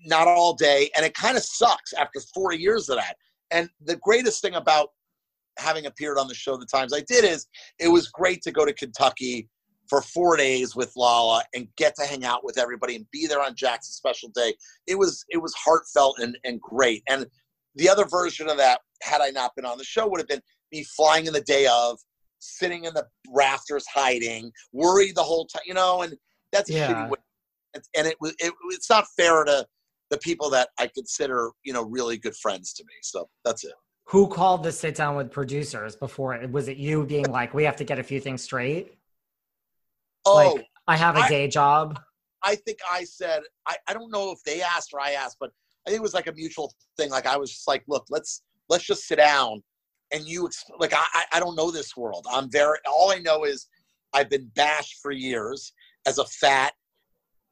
not all day, and it kind of sucks after four years of that. And the greatest thing about having appeared on the show the times I did is it was great to go to Kentucky for four days with Lala and get to hang out with everybody and be there on Jackson's special day. It was it was heartfelt and, and great. And the other version of that, had I not been on the show, would have been me flying in the day of, sitting in the rafters hiding, worried the whole time, you know, and that's a Yeah. shitty way. And it was it, it's not fair to the people that I consider, you know, really good friends to me. So that's it. Who called the sit down with producers before? it? Was it you being like, we have to get a few things straight? Oh, like, I have a I- day job. I think I said I, I don't know if they asked or I asked, but I think it was like a mutual thing. Like I was just like, look, let's let's just sit down and you like I I- I don't know this world. I'm very all I know is I've been bashed for years as a fat,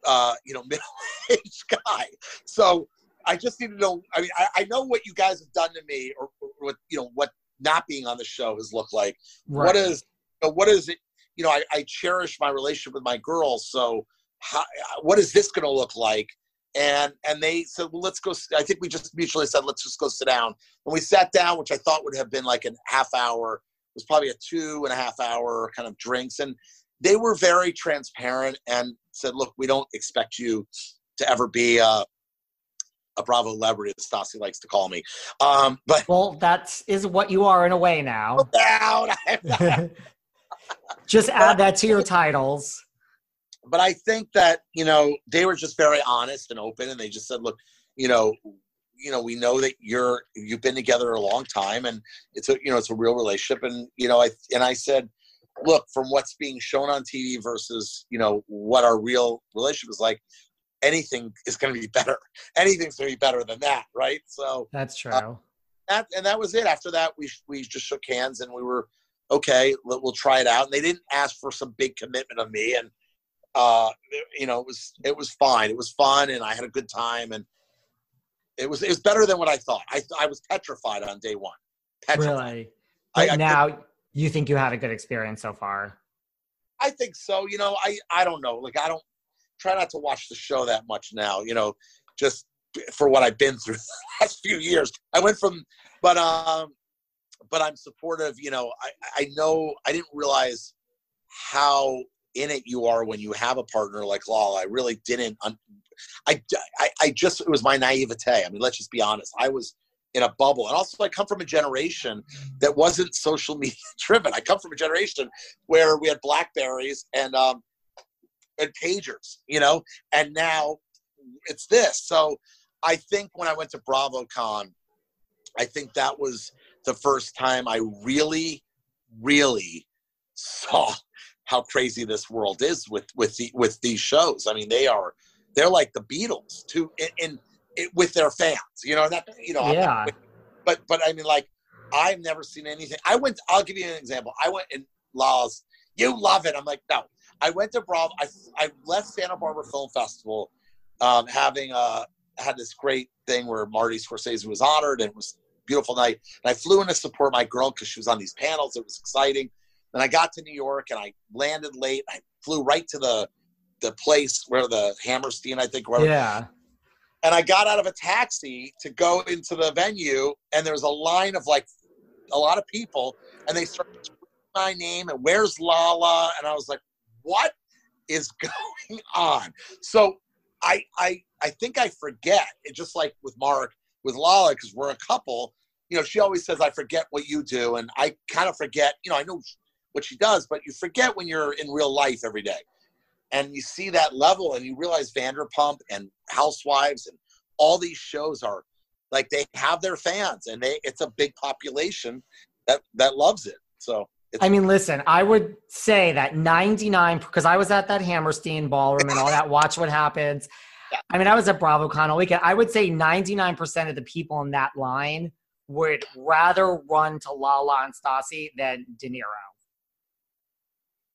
uh, you know, middle aged guy. So I just need to know. I mean, I, I know what you guys have done to me, or, or what you know what not being on the show has looked like. What Right. is you know, what is it? You know, I, I cherish my relationship with my girls. So how, what is this going to look like? And and they said, well, let's go. I think we just mutually said, let's just go sit down. And we sat down, which I thought would have been like a half hour. It was probably a two and a half hour kind of drinks, and they were very transparent and said, look, we don't expect you to ever be a, a Bravo celebrity, as Stassi likes to call me. Um, but Well, that is what you are in a way now. Just add that to your titles. but I think that you know they were just very honest and open, and they just said, "Look, you know, you know, we know that you're you've been together a long time, and it's a you know it's a real relationship." And you know, I and I said, "Look, from what's being shown on TV versus you know what our real relationship is like, anything is going to be better. Anything's going to be better than that, right?" So That's true. Uh, that and that was it. After that, we we just shook hands and we were okay. We'll try it out. And they didn't ask for some big commitment of me, and uh, you know, it was it was fine. It was fun, and I had a good time, and it was it was better than what I thought. I I was petrified on day one. Petrified. really. But I now you think you had a good experience so far. I think so. You know, I I don't know. Like I don't try not to watch the show that much now. You know, just for what I've been through the last few years. I went from, but um, but I'm supportive. You know, I I know I didn't realize how in it you are when you have a partner like Lala. I really didn't. I, I I just it was my naivete. I mean, let's just be honest. I was in a bubble, and also I come from a generation that wasn't social media driven. I come from a generation where we had Blackberries and um and pagers, you know, and now it's this. So I think when I went to BravoCon, I think that was the first time I really, really saw how crazy this world is with with the with these shows. I mean, they are they're like the Beatles to in, in, in with their fans. You know, that you know, not- Yeah. but but I mean, like I've never seen anything. I went. I'll give you an example. I went in Laws. You love it. I'm like, no. I went to Bravo. I I left Santa Barbara Film Festival, um, having uh had this great thing where Marty Scorsese was honored and it was a beautiful night. And I flew in to support my girl because she was on these panels. It was exciting. Then I got to New York and I landed late. I flew right to the the place where the Hammerstein, I think, where Yeah. And I got out of a taxi to go into the venue, and there was a line of like a lot of people, and they started my name and where's Lala, and I was like, what is going on? So I I I think I forget. It just like with Mark with Lala because we're a couple. You know, she always says I forget what you do, and I kind of forget. You know, I know what she does, but you forget when you're in real life every day and you see that level and you realize Vanderpump and Housewives and all these shows are like they have their fans and they it's a big population that that loves it. So It's, I mean, listen, I would say that 99 because I was at that Hammerstein ballroom and all that. Watch what happens. I mean, I was at BravoCon all weekend. I would say 99% of the people in that line would rather run to Lala and Stassi than De Niro.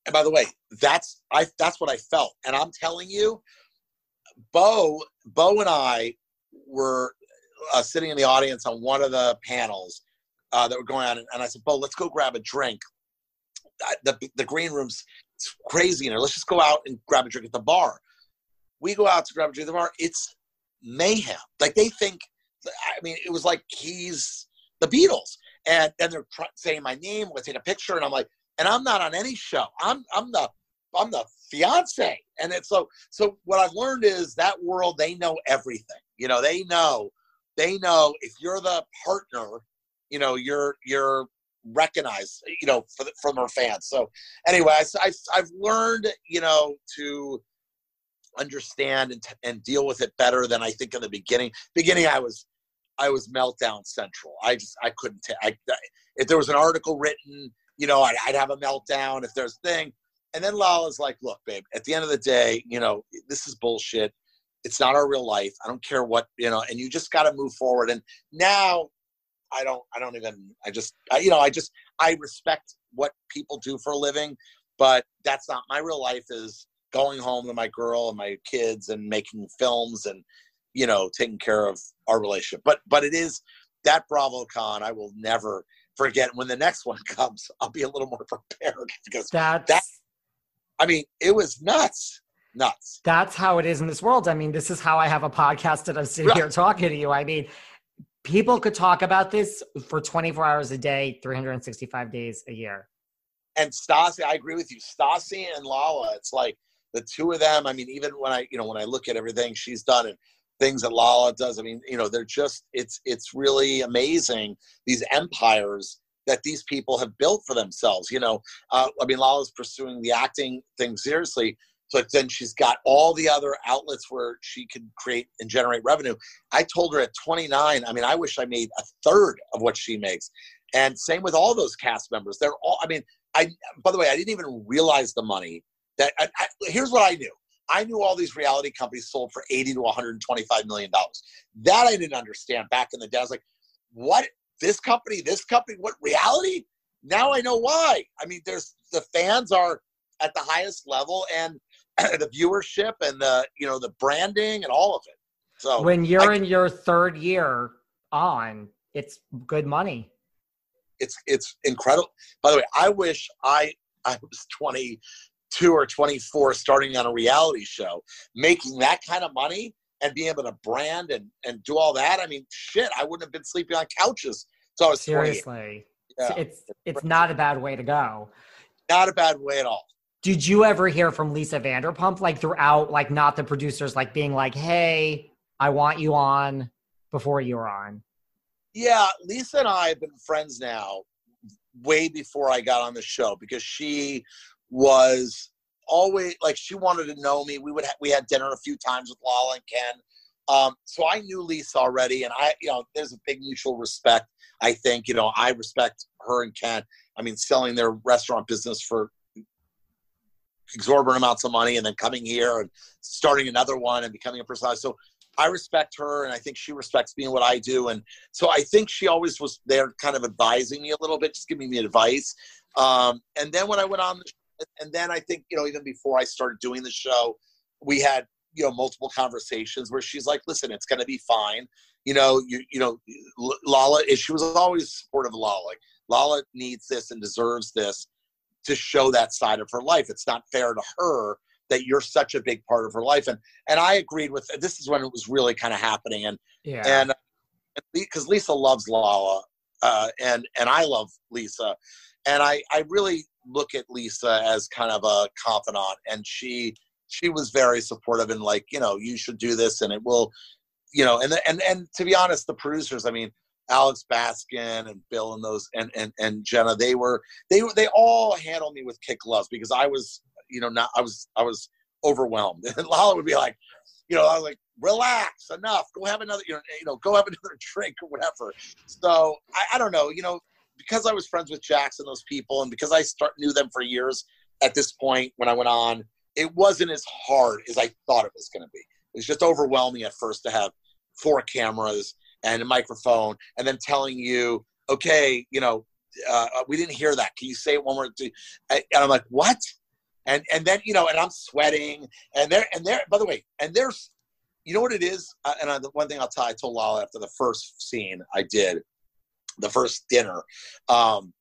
and by the way, that's I that's what I felt. And I'm telling you, Bo, Bo and I were uh, sitting in the audience on one of the panels uh, that were going on, and I said, "Bo, let's go grab a drink." The the green room's it's crazy in there. Let's just go out and grab a drink at the bar. We go out to grab a drink at the bar. It's mayhem. Like they think. I mean, it was like he's the Beatles, and then they're saying my name. We're taking a picture, and I'm like, and I'm not on any show. I'm I'm the I'm the fiance, and it's so so. What I've learned is that world they know everything. You know, they know they know if you're the partner, you know, you're you're recognized, you know, the, from her fans. So anyway, I, I, I've learned, you know, to understand and, and deal with it better than I think in the beginning. Beginning, I was I was meltdown central. I just I couldn't. ta- I, if there was an article written, you know, I'd, I'd have a meltdown. If there's a thing, and then Lala's like, "Look, babe. At the end of the day, you know, this is bullshit. It's not our real life. I don't care what you know, and you just got to move forward." And now, I don't. I don't even. I just. I, you know. I just. I respect what people do for a living, but that's not my real life. Is going home to my girl and my kids and making films and you know taking care of our relationship. But but it is that BravoCon. I will never forget. When the next one comes, I'll be a little more prepared because That's that. I mean, it was nuts, nuts. that's how it is in this world. I mean, this is how I have a podcast that I'm sitting here talking to you. I mean, people could talk about this for 24 hours a day, 365 days a year. and Stassi, I agree with you. Stassi and Lala, it's like the two of them. I mean, even when I, you know, when I look at everything she's done and things that Lala does, I mean, you know, they're just, it's, it's really amazing these empires that these people have built for themselves. You know, uh, I mean, Lala's pursuing the acting thing seriously. But then she's got all the other outlets where she can create and generate revenue. I told her at 29, I mean, I wish I made a third of what she makes. And same with all those cast members. They're all, I mean, I, by the way, I didn't even realize the money that I, I, here's what I knew. I knew all these reality companies sold for 80 to 125 million dollars. That I didn't understand back in the day. I was like, what? This company, this company, what reality? Now I know why. I mean, there's the fans are at the highest level and the viewership and the, you know, the branding and all of it. So when you're I- in your third year on, it's good money. it's it's incredible. By the way, I wish I I was 22 or 24 starting on a reality show, making that kind of money and being able to brand and and do all that. I mean, shit, I wouldn't have been sleeping on couches. So I was Seriously. Yeah. It's it's not a bad way to go. Not a bad way at all. Did you ever hear from Lisa Vanderpump like throughout, like not the producers, like being like, "Hey, I want you on," before you were on? Yeah, Lisa and I have been friends now way before I got on the show because she was always like she wanted to know me. We would ha- we had dinner a few times with Lala and Ken. Um, so I knew Lisa already, and I, you know, there's a big mutual respect. I think, you know, I respect her and Ken. I mean, selling their restaurant business for exorbitant amounts of money, and then coming here and starting another one and becoming a personality. So I respect her, and I think she respects me and what I do. And so I think she always was there, kind of advising me a little bit, just giving me advice. Um, and then when I went on, the, and then I think you know, even before I started doing the show, we had you know multiple conversations where she's like, "Listen, it's going to be fine." You know, you you know, Lala. She was always supportive of Lala. Like Lala needs this and deserves this to show that side of her life. It's not fair to her that you're such a big part of her life. And and I agreed with this is when it was really kind of happening. And Yeah. and because Lisa loves Lala, uh, and and I love Lisa, and I I really look at Lisa as kind of a confidant, and she she was very supportive and like you know you should do this and it will, you know, and and and to be honest, the producers, I mean. Alex Baskin and Bill and those and, and and Jenna, they were they they all handled me with kick gloves because I was you know not I was I was overwhelmed. And Lala would be like, you know, I was like, relax, enough, go have another, you know, you know, go have another drink or whatever. So I, I don't know, you know, because I was friends with Jackson, those people, and because I start knew them for years at this point when I went on, it wasn't as hard as I thought it was going to be. It was just overwhelming at first to have four cameras and a microphone, and then telling you, okay, you know, uh, we didn't hear that. Can you say it one more? Time? And I'm like, what? And and then you know, and I'm sweating, and there and there. By the way, and there's, you know what it is. Uh, and I, the one thing I'll tell, I told Lala after the first scene I did, the first dinner. Um,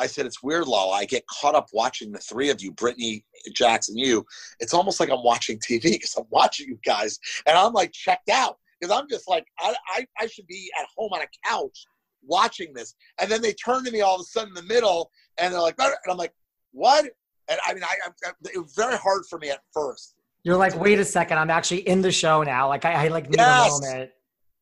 I said, it's weird, Lala. I get caught up watching the three of you, Brittany, Jackson, you. It's almost like I'm watching TV because I'm watching you guys, and I'm like checked out because I'm just like I, I I should be at home on a couch watching this. And then they turn to me all of a sudden in the middle and they're like, and I'm like, what? And I mean, I, I, it was very hard for me at first. You're like, wait a second, I'm actually in the show now. Like, I, I like need yes. a moment.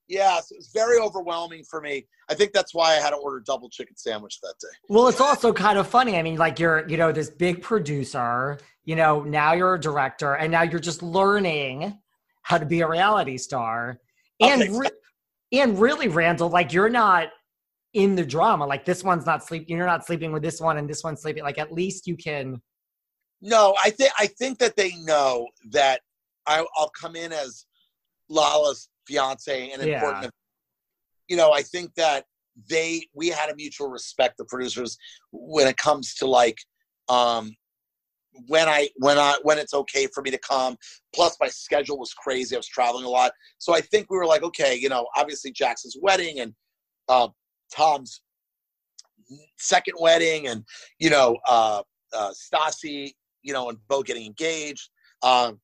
Yes, it was very overwhelming for me. I think that's why I had to order double chicken sandwich that day. Well, it's also kind of funny. I mean, like you're, you know, this big producer, you know, now you're a director and now you're just learning how to be a reality star. And okay. re- and really, Randall, like you're not in the drama. Like this one's not sleeping. You're not sleeping with this one, and this one's sleeping. Like at least you can. No, I think I think that they know that I, will come in as Lala's fiance and yeah. important. You know, I think that they we had a mutual respect. The producers when it comes to like um when I when I when it's okay for me to come. Plus, my schedule was crazy. I was traveling a lot, so I think we were like, okay, you know, obviously Jackson's wedding and uh, Tom's second wedding, and you know, uh, uh, Stassi, you know, and Beau getting engaged. Um,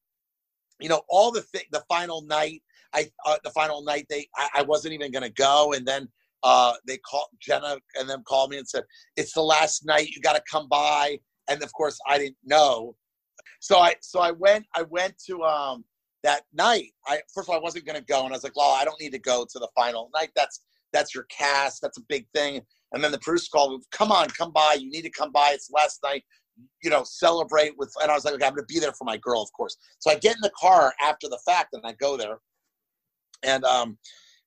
you know, all the thing. The final night, I uh, the final night they I, I wasn't even going to go, and then uh, they called Jenna and them called me and said it's the last night. You got to come by, and of course I didn't know. So I so I went I went to um that night. I first of all I wasn't going to go, and I was like, well, I don't need to go to the final night. That's that's your cast. That's a big thing. And then the producer called, come on, come by. You need to come by. It's last night. You know, celebrate with. And I was like, okay, I'm going to be there for my girl, of course. So I get in the car after the fact, and I go there, and um,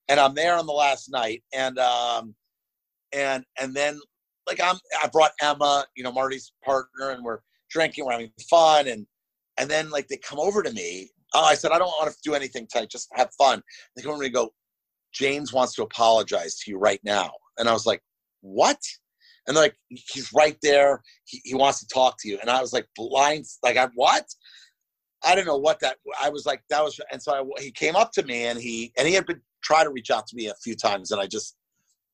and I'm there on the last night, and um, and and then like I'm, I brought Emma, you know, Marty's partner, and we're drinking, we're having fun, and and then like they come over to me. Oh, I said I don't want to do anything tonight, just have fun. They come over and go, James wants to apologize to you right now. And I was like, what? And like, he's right there. He, he wants to talk to you. And I was like, blind, like, I, what? I don't know what that, I was like, that was, and so I, he came up to me and he, and he had been trying to reach out to me a few times and I just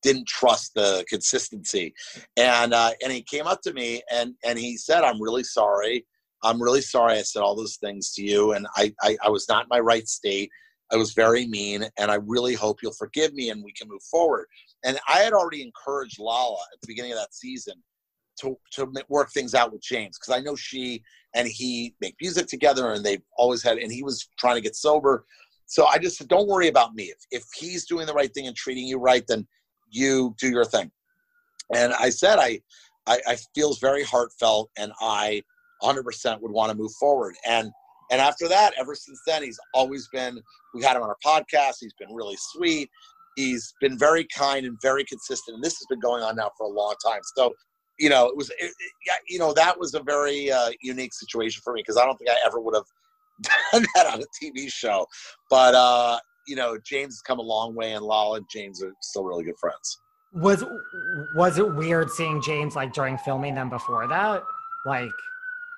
didn't trust the consistency. And, uh, and he came up to me and, and he said, I'm really sorry. I'm really sorry I said all those things to you. And I, I, I was not in my right state. I was very mean, and I really hope you'll forgive me and we can move forward. And I had already encouraged Lala at the beginning of that season to to work things out with James because I know she and he make music together, and they've always had. And he was trying to get sober, so I just said, don't worry about me. If if he's doing the right thing and treating you right, then you do your thing. And I said, I I, I feels very heartfelt, and I 100% would want to move forward. And and after that, ever since then, he's always been, we had him on our podcast. He's been really sweet. He's been very kind and very consistent. And this has been going on now for a long time. So, you know, it was, it, it, you know, that was a very uh, unique situation for me because I don't think I ever would have done that on a TV show. But, uh, you know, James has come a long way, and Lala and James are still really good friends. Was was it weird seeing James like during filming them before that? Like,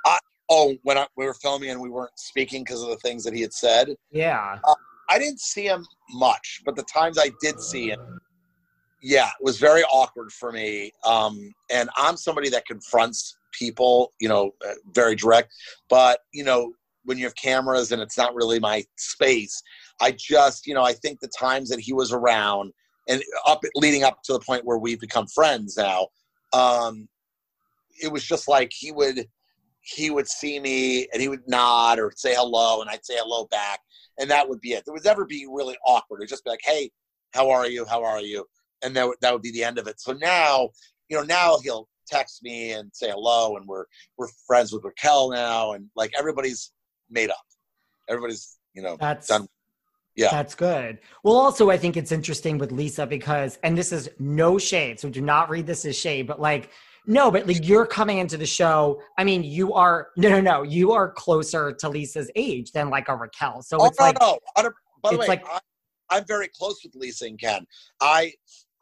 I, oh, when I, we were filming and we weren't speaking because of the things that he had said. Yeah. Uh, I didn't see him much, but the times I did see him, yeah, it was very awkward for me. Um, and I'm somebody that confronts people, you know, uh, very direct. But, you know, when you have cameras and it's not really my space, I just, you know, I think the times that he was around and up leading up to the point where we've become friends now, um, it was just like he would he would see me and he would nod or say hello and I'd say hello back and that would be it. There would never be really awkward. It'd just be like, hey, how are you? How are you? And that, that would be the end of it. So now, you know, now he'll text me and say hello and we're we're friends with Raquel now and like everybody's made up. Everybody's, you know, that's done. Yeah. That's good. Well, also, I think it's interesting with Lisa because, and this is no shade, so do not read this as shade, but like, no, but like you're coming into the show. I mean, you are no, no, no. You are closer to Lisa's age than like a Raquel. So oh, it's no, like, no. By the it's way, like- I, I'm very close with Lisa and Ken. I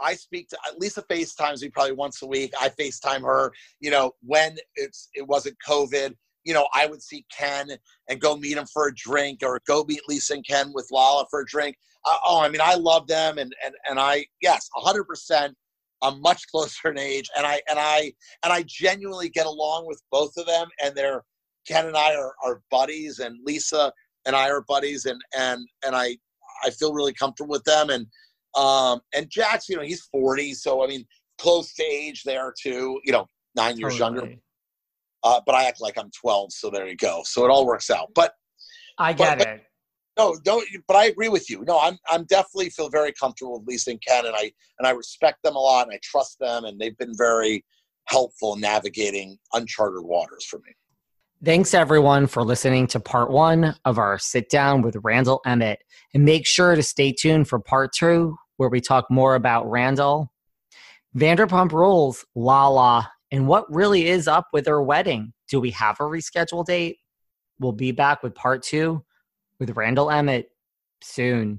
I speak to Lisa FaceTimes me probably once a week. I FaceTime her. You know, when it's it wasn't COVID. You know, I would see Ken and go meet him for a drink, or go meet Lisa and Ken with Lala for a drink. Uh, oh, I mean, I love them, and and and I yes, hundred percent. I'm much closer in age, and I and I and I genuinely get along with both of them, and they're Ken and I are, are buddies, and Lisa and I are buddies, and and and I I feel really comfortable with them, and um and Jax's, you know, he's 40, so I mean, close to age there too, you know, nine years younger, uh, but I act like I'm 12, so there you go. So it all works out, but I get but- it. no, don't. But I agree with you. No, I'm I'm definitely feel very comfortable with Lisa and Ken, and I and I respect them a lot, and I trust them, and they've been very helpful in navigating uncharted waters for me. Thanks everyone for listening to part one of our sit down with Randall Emmett. And make sure to stay tuned for part two, where we talk more about Randall, Vanderpump Rules, Lala, and what really is up with her wedding. Do we have a rescheduled date? We'll be back with part two with Randall Emmett soon.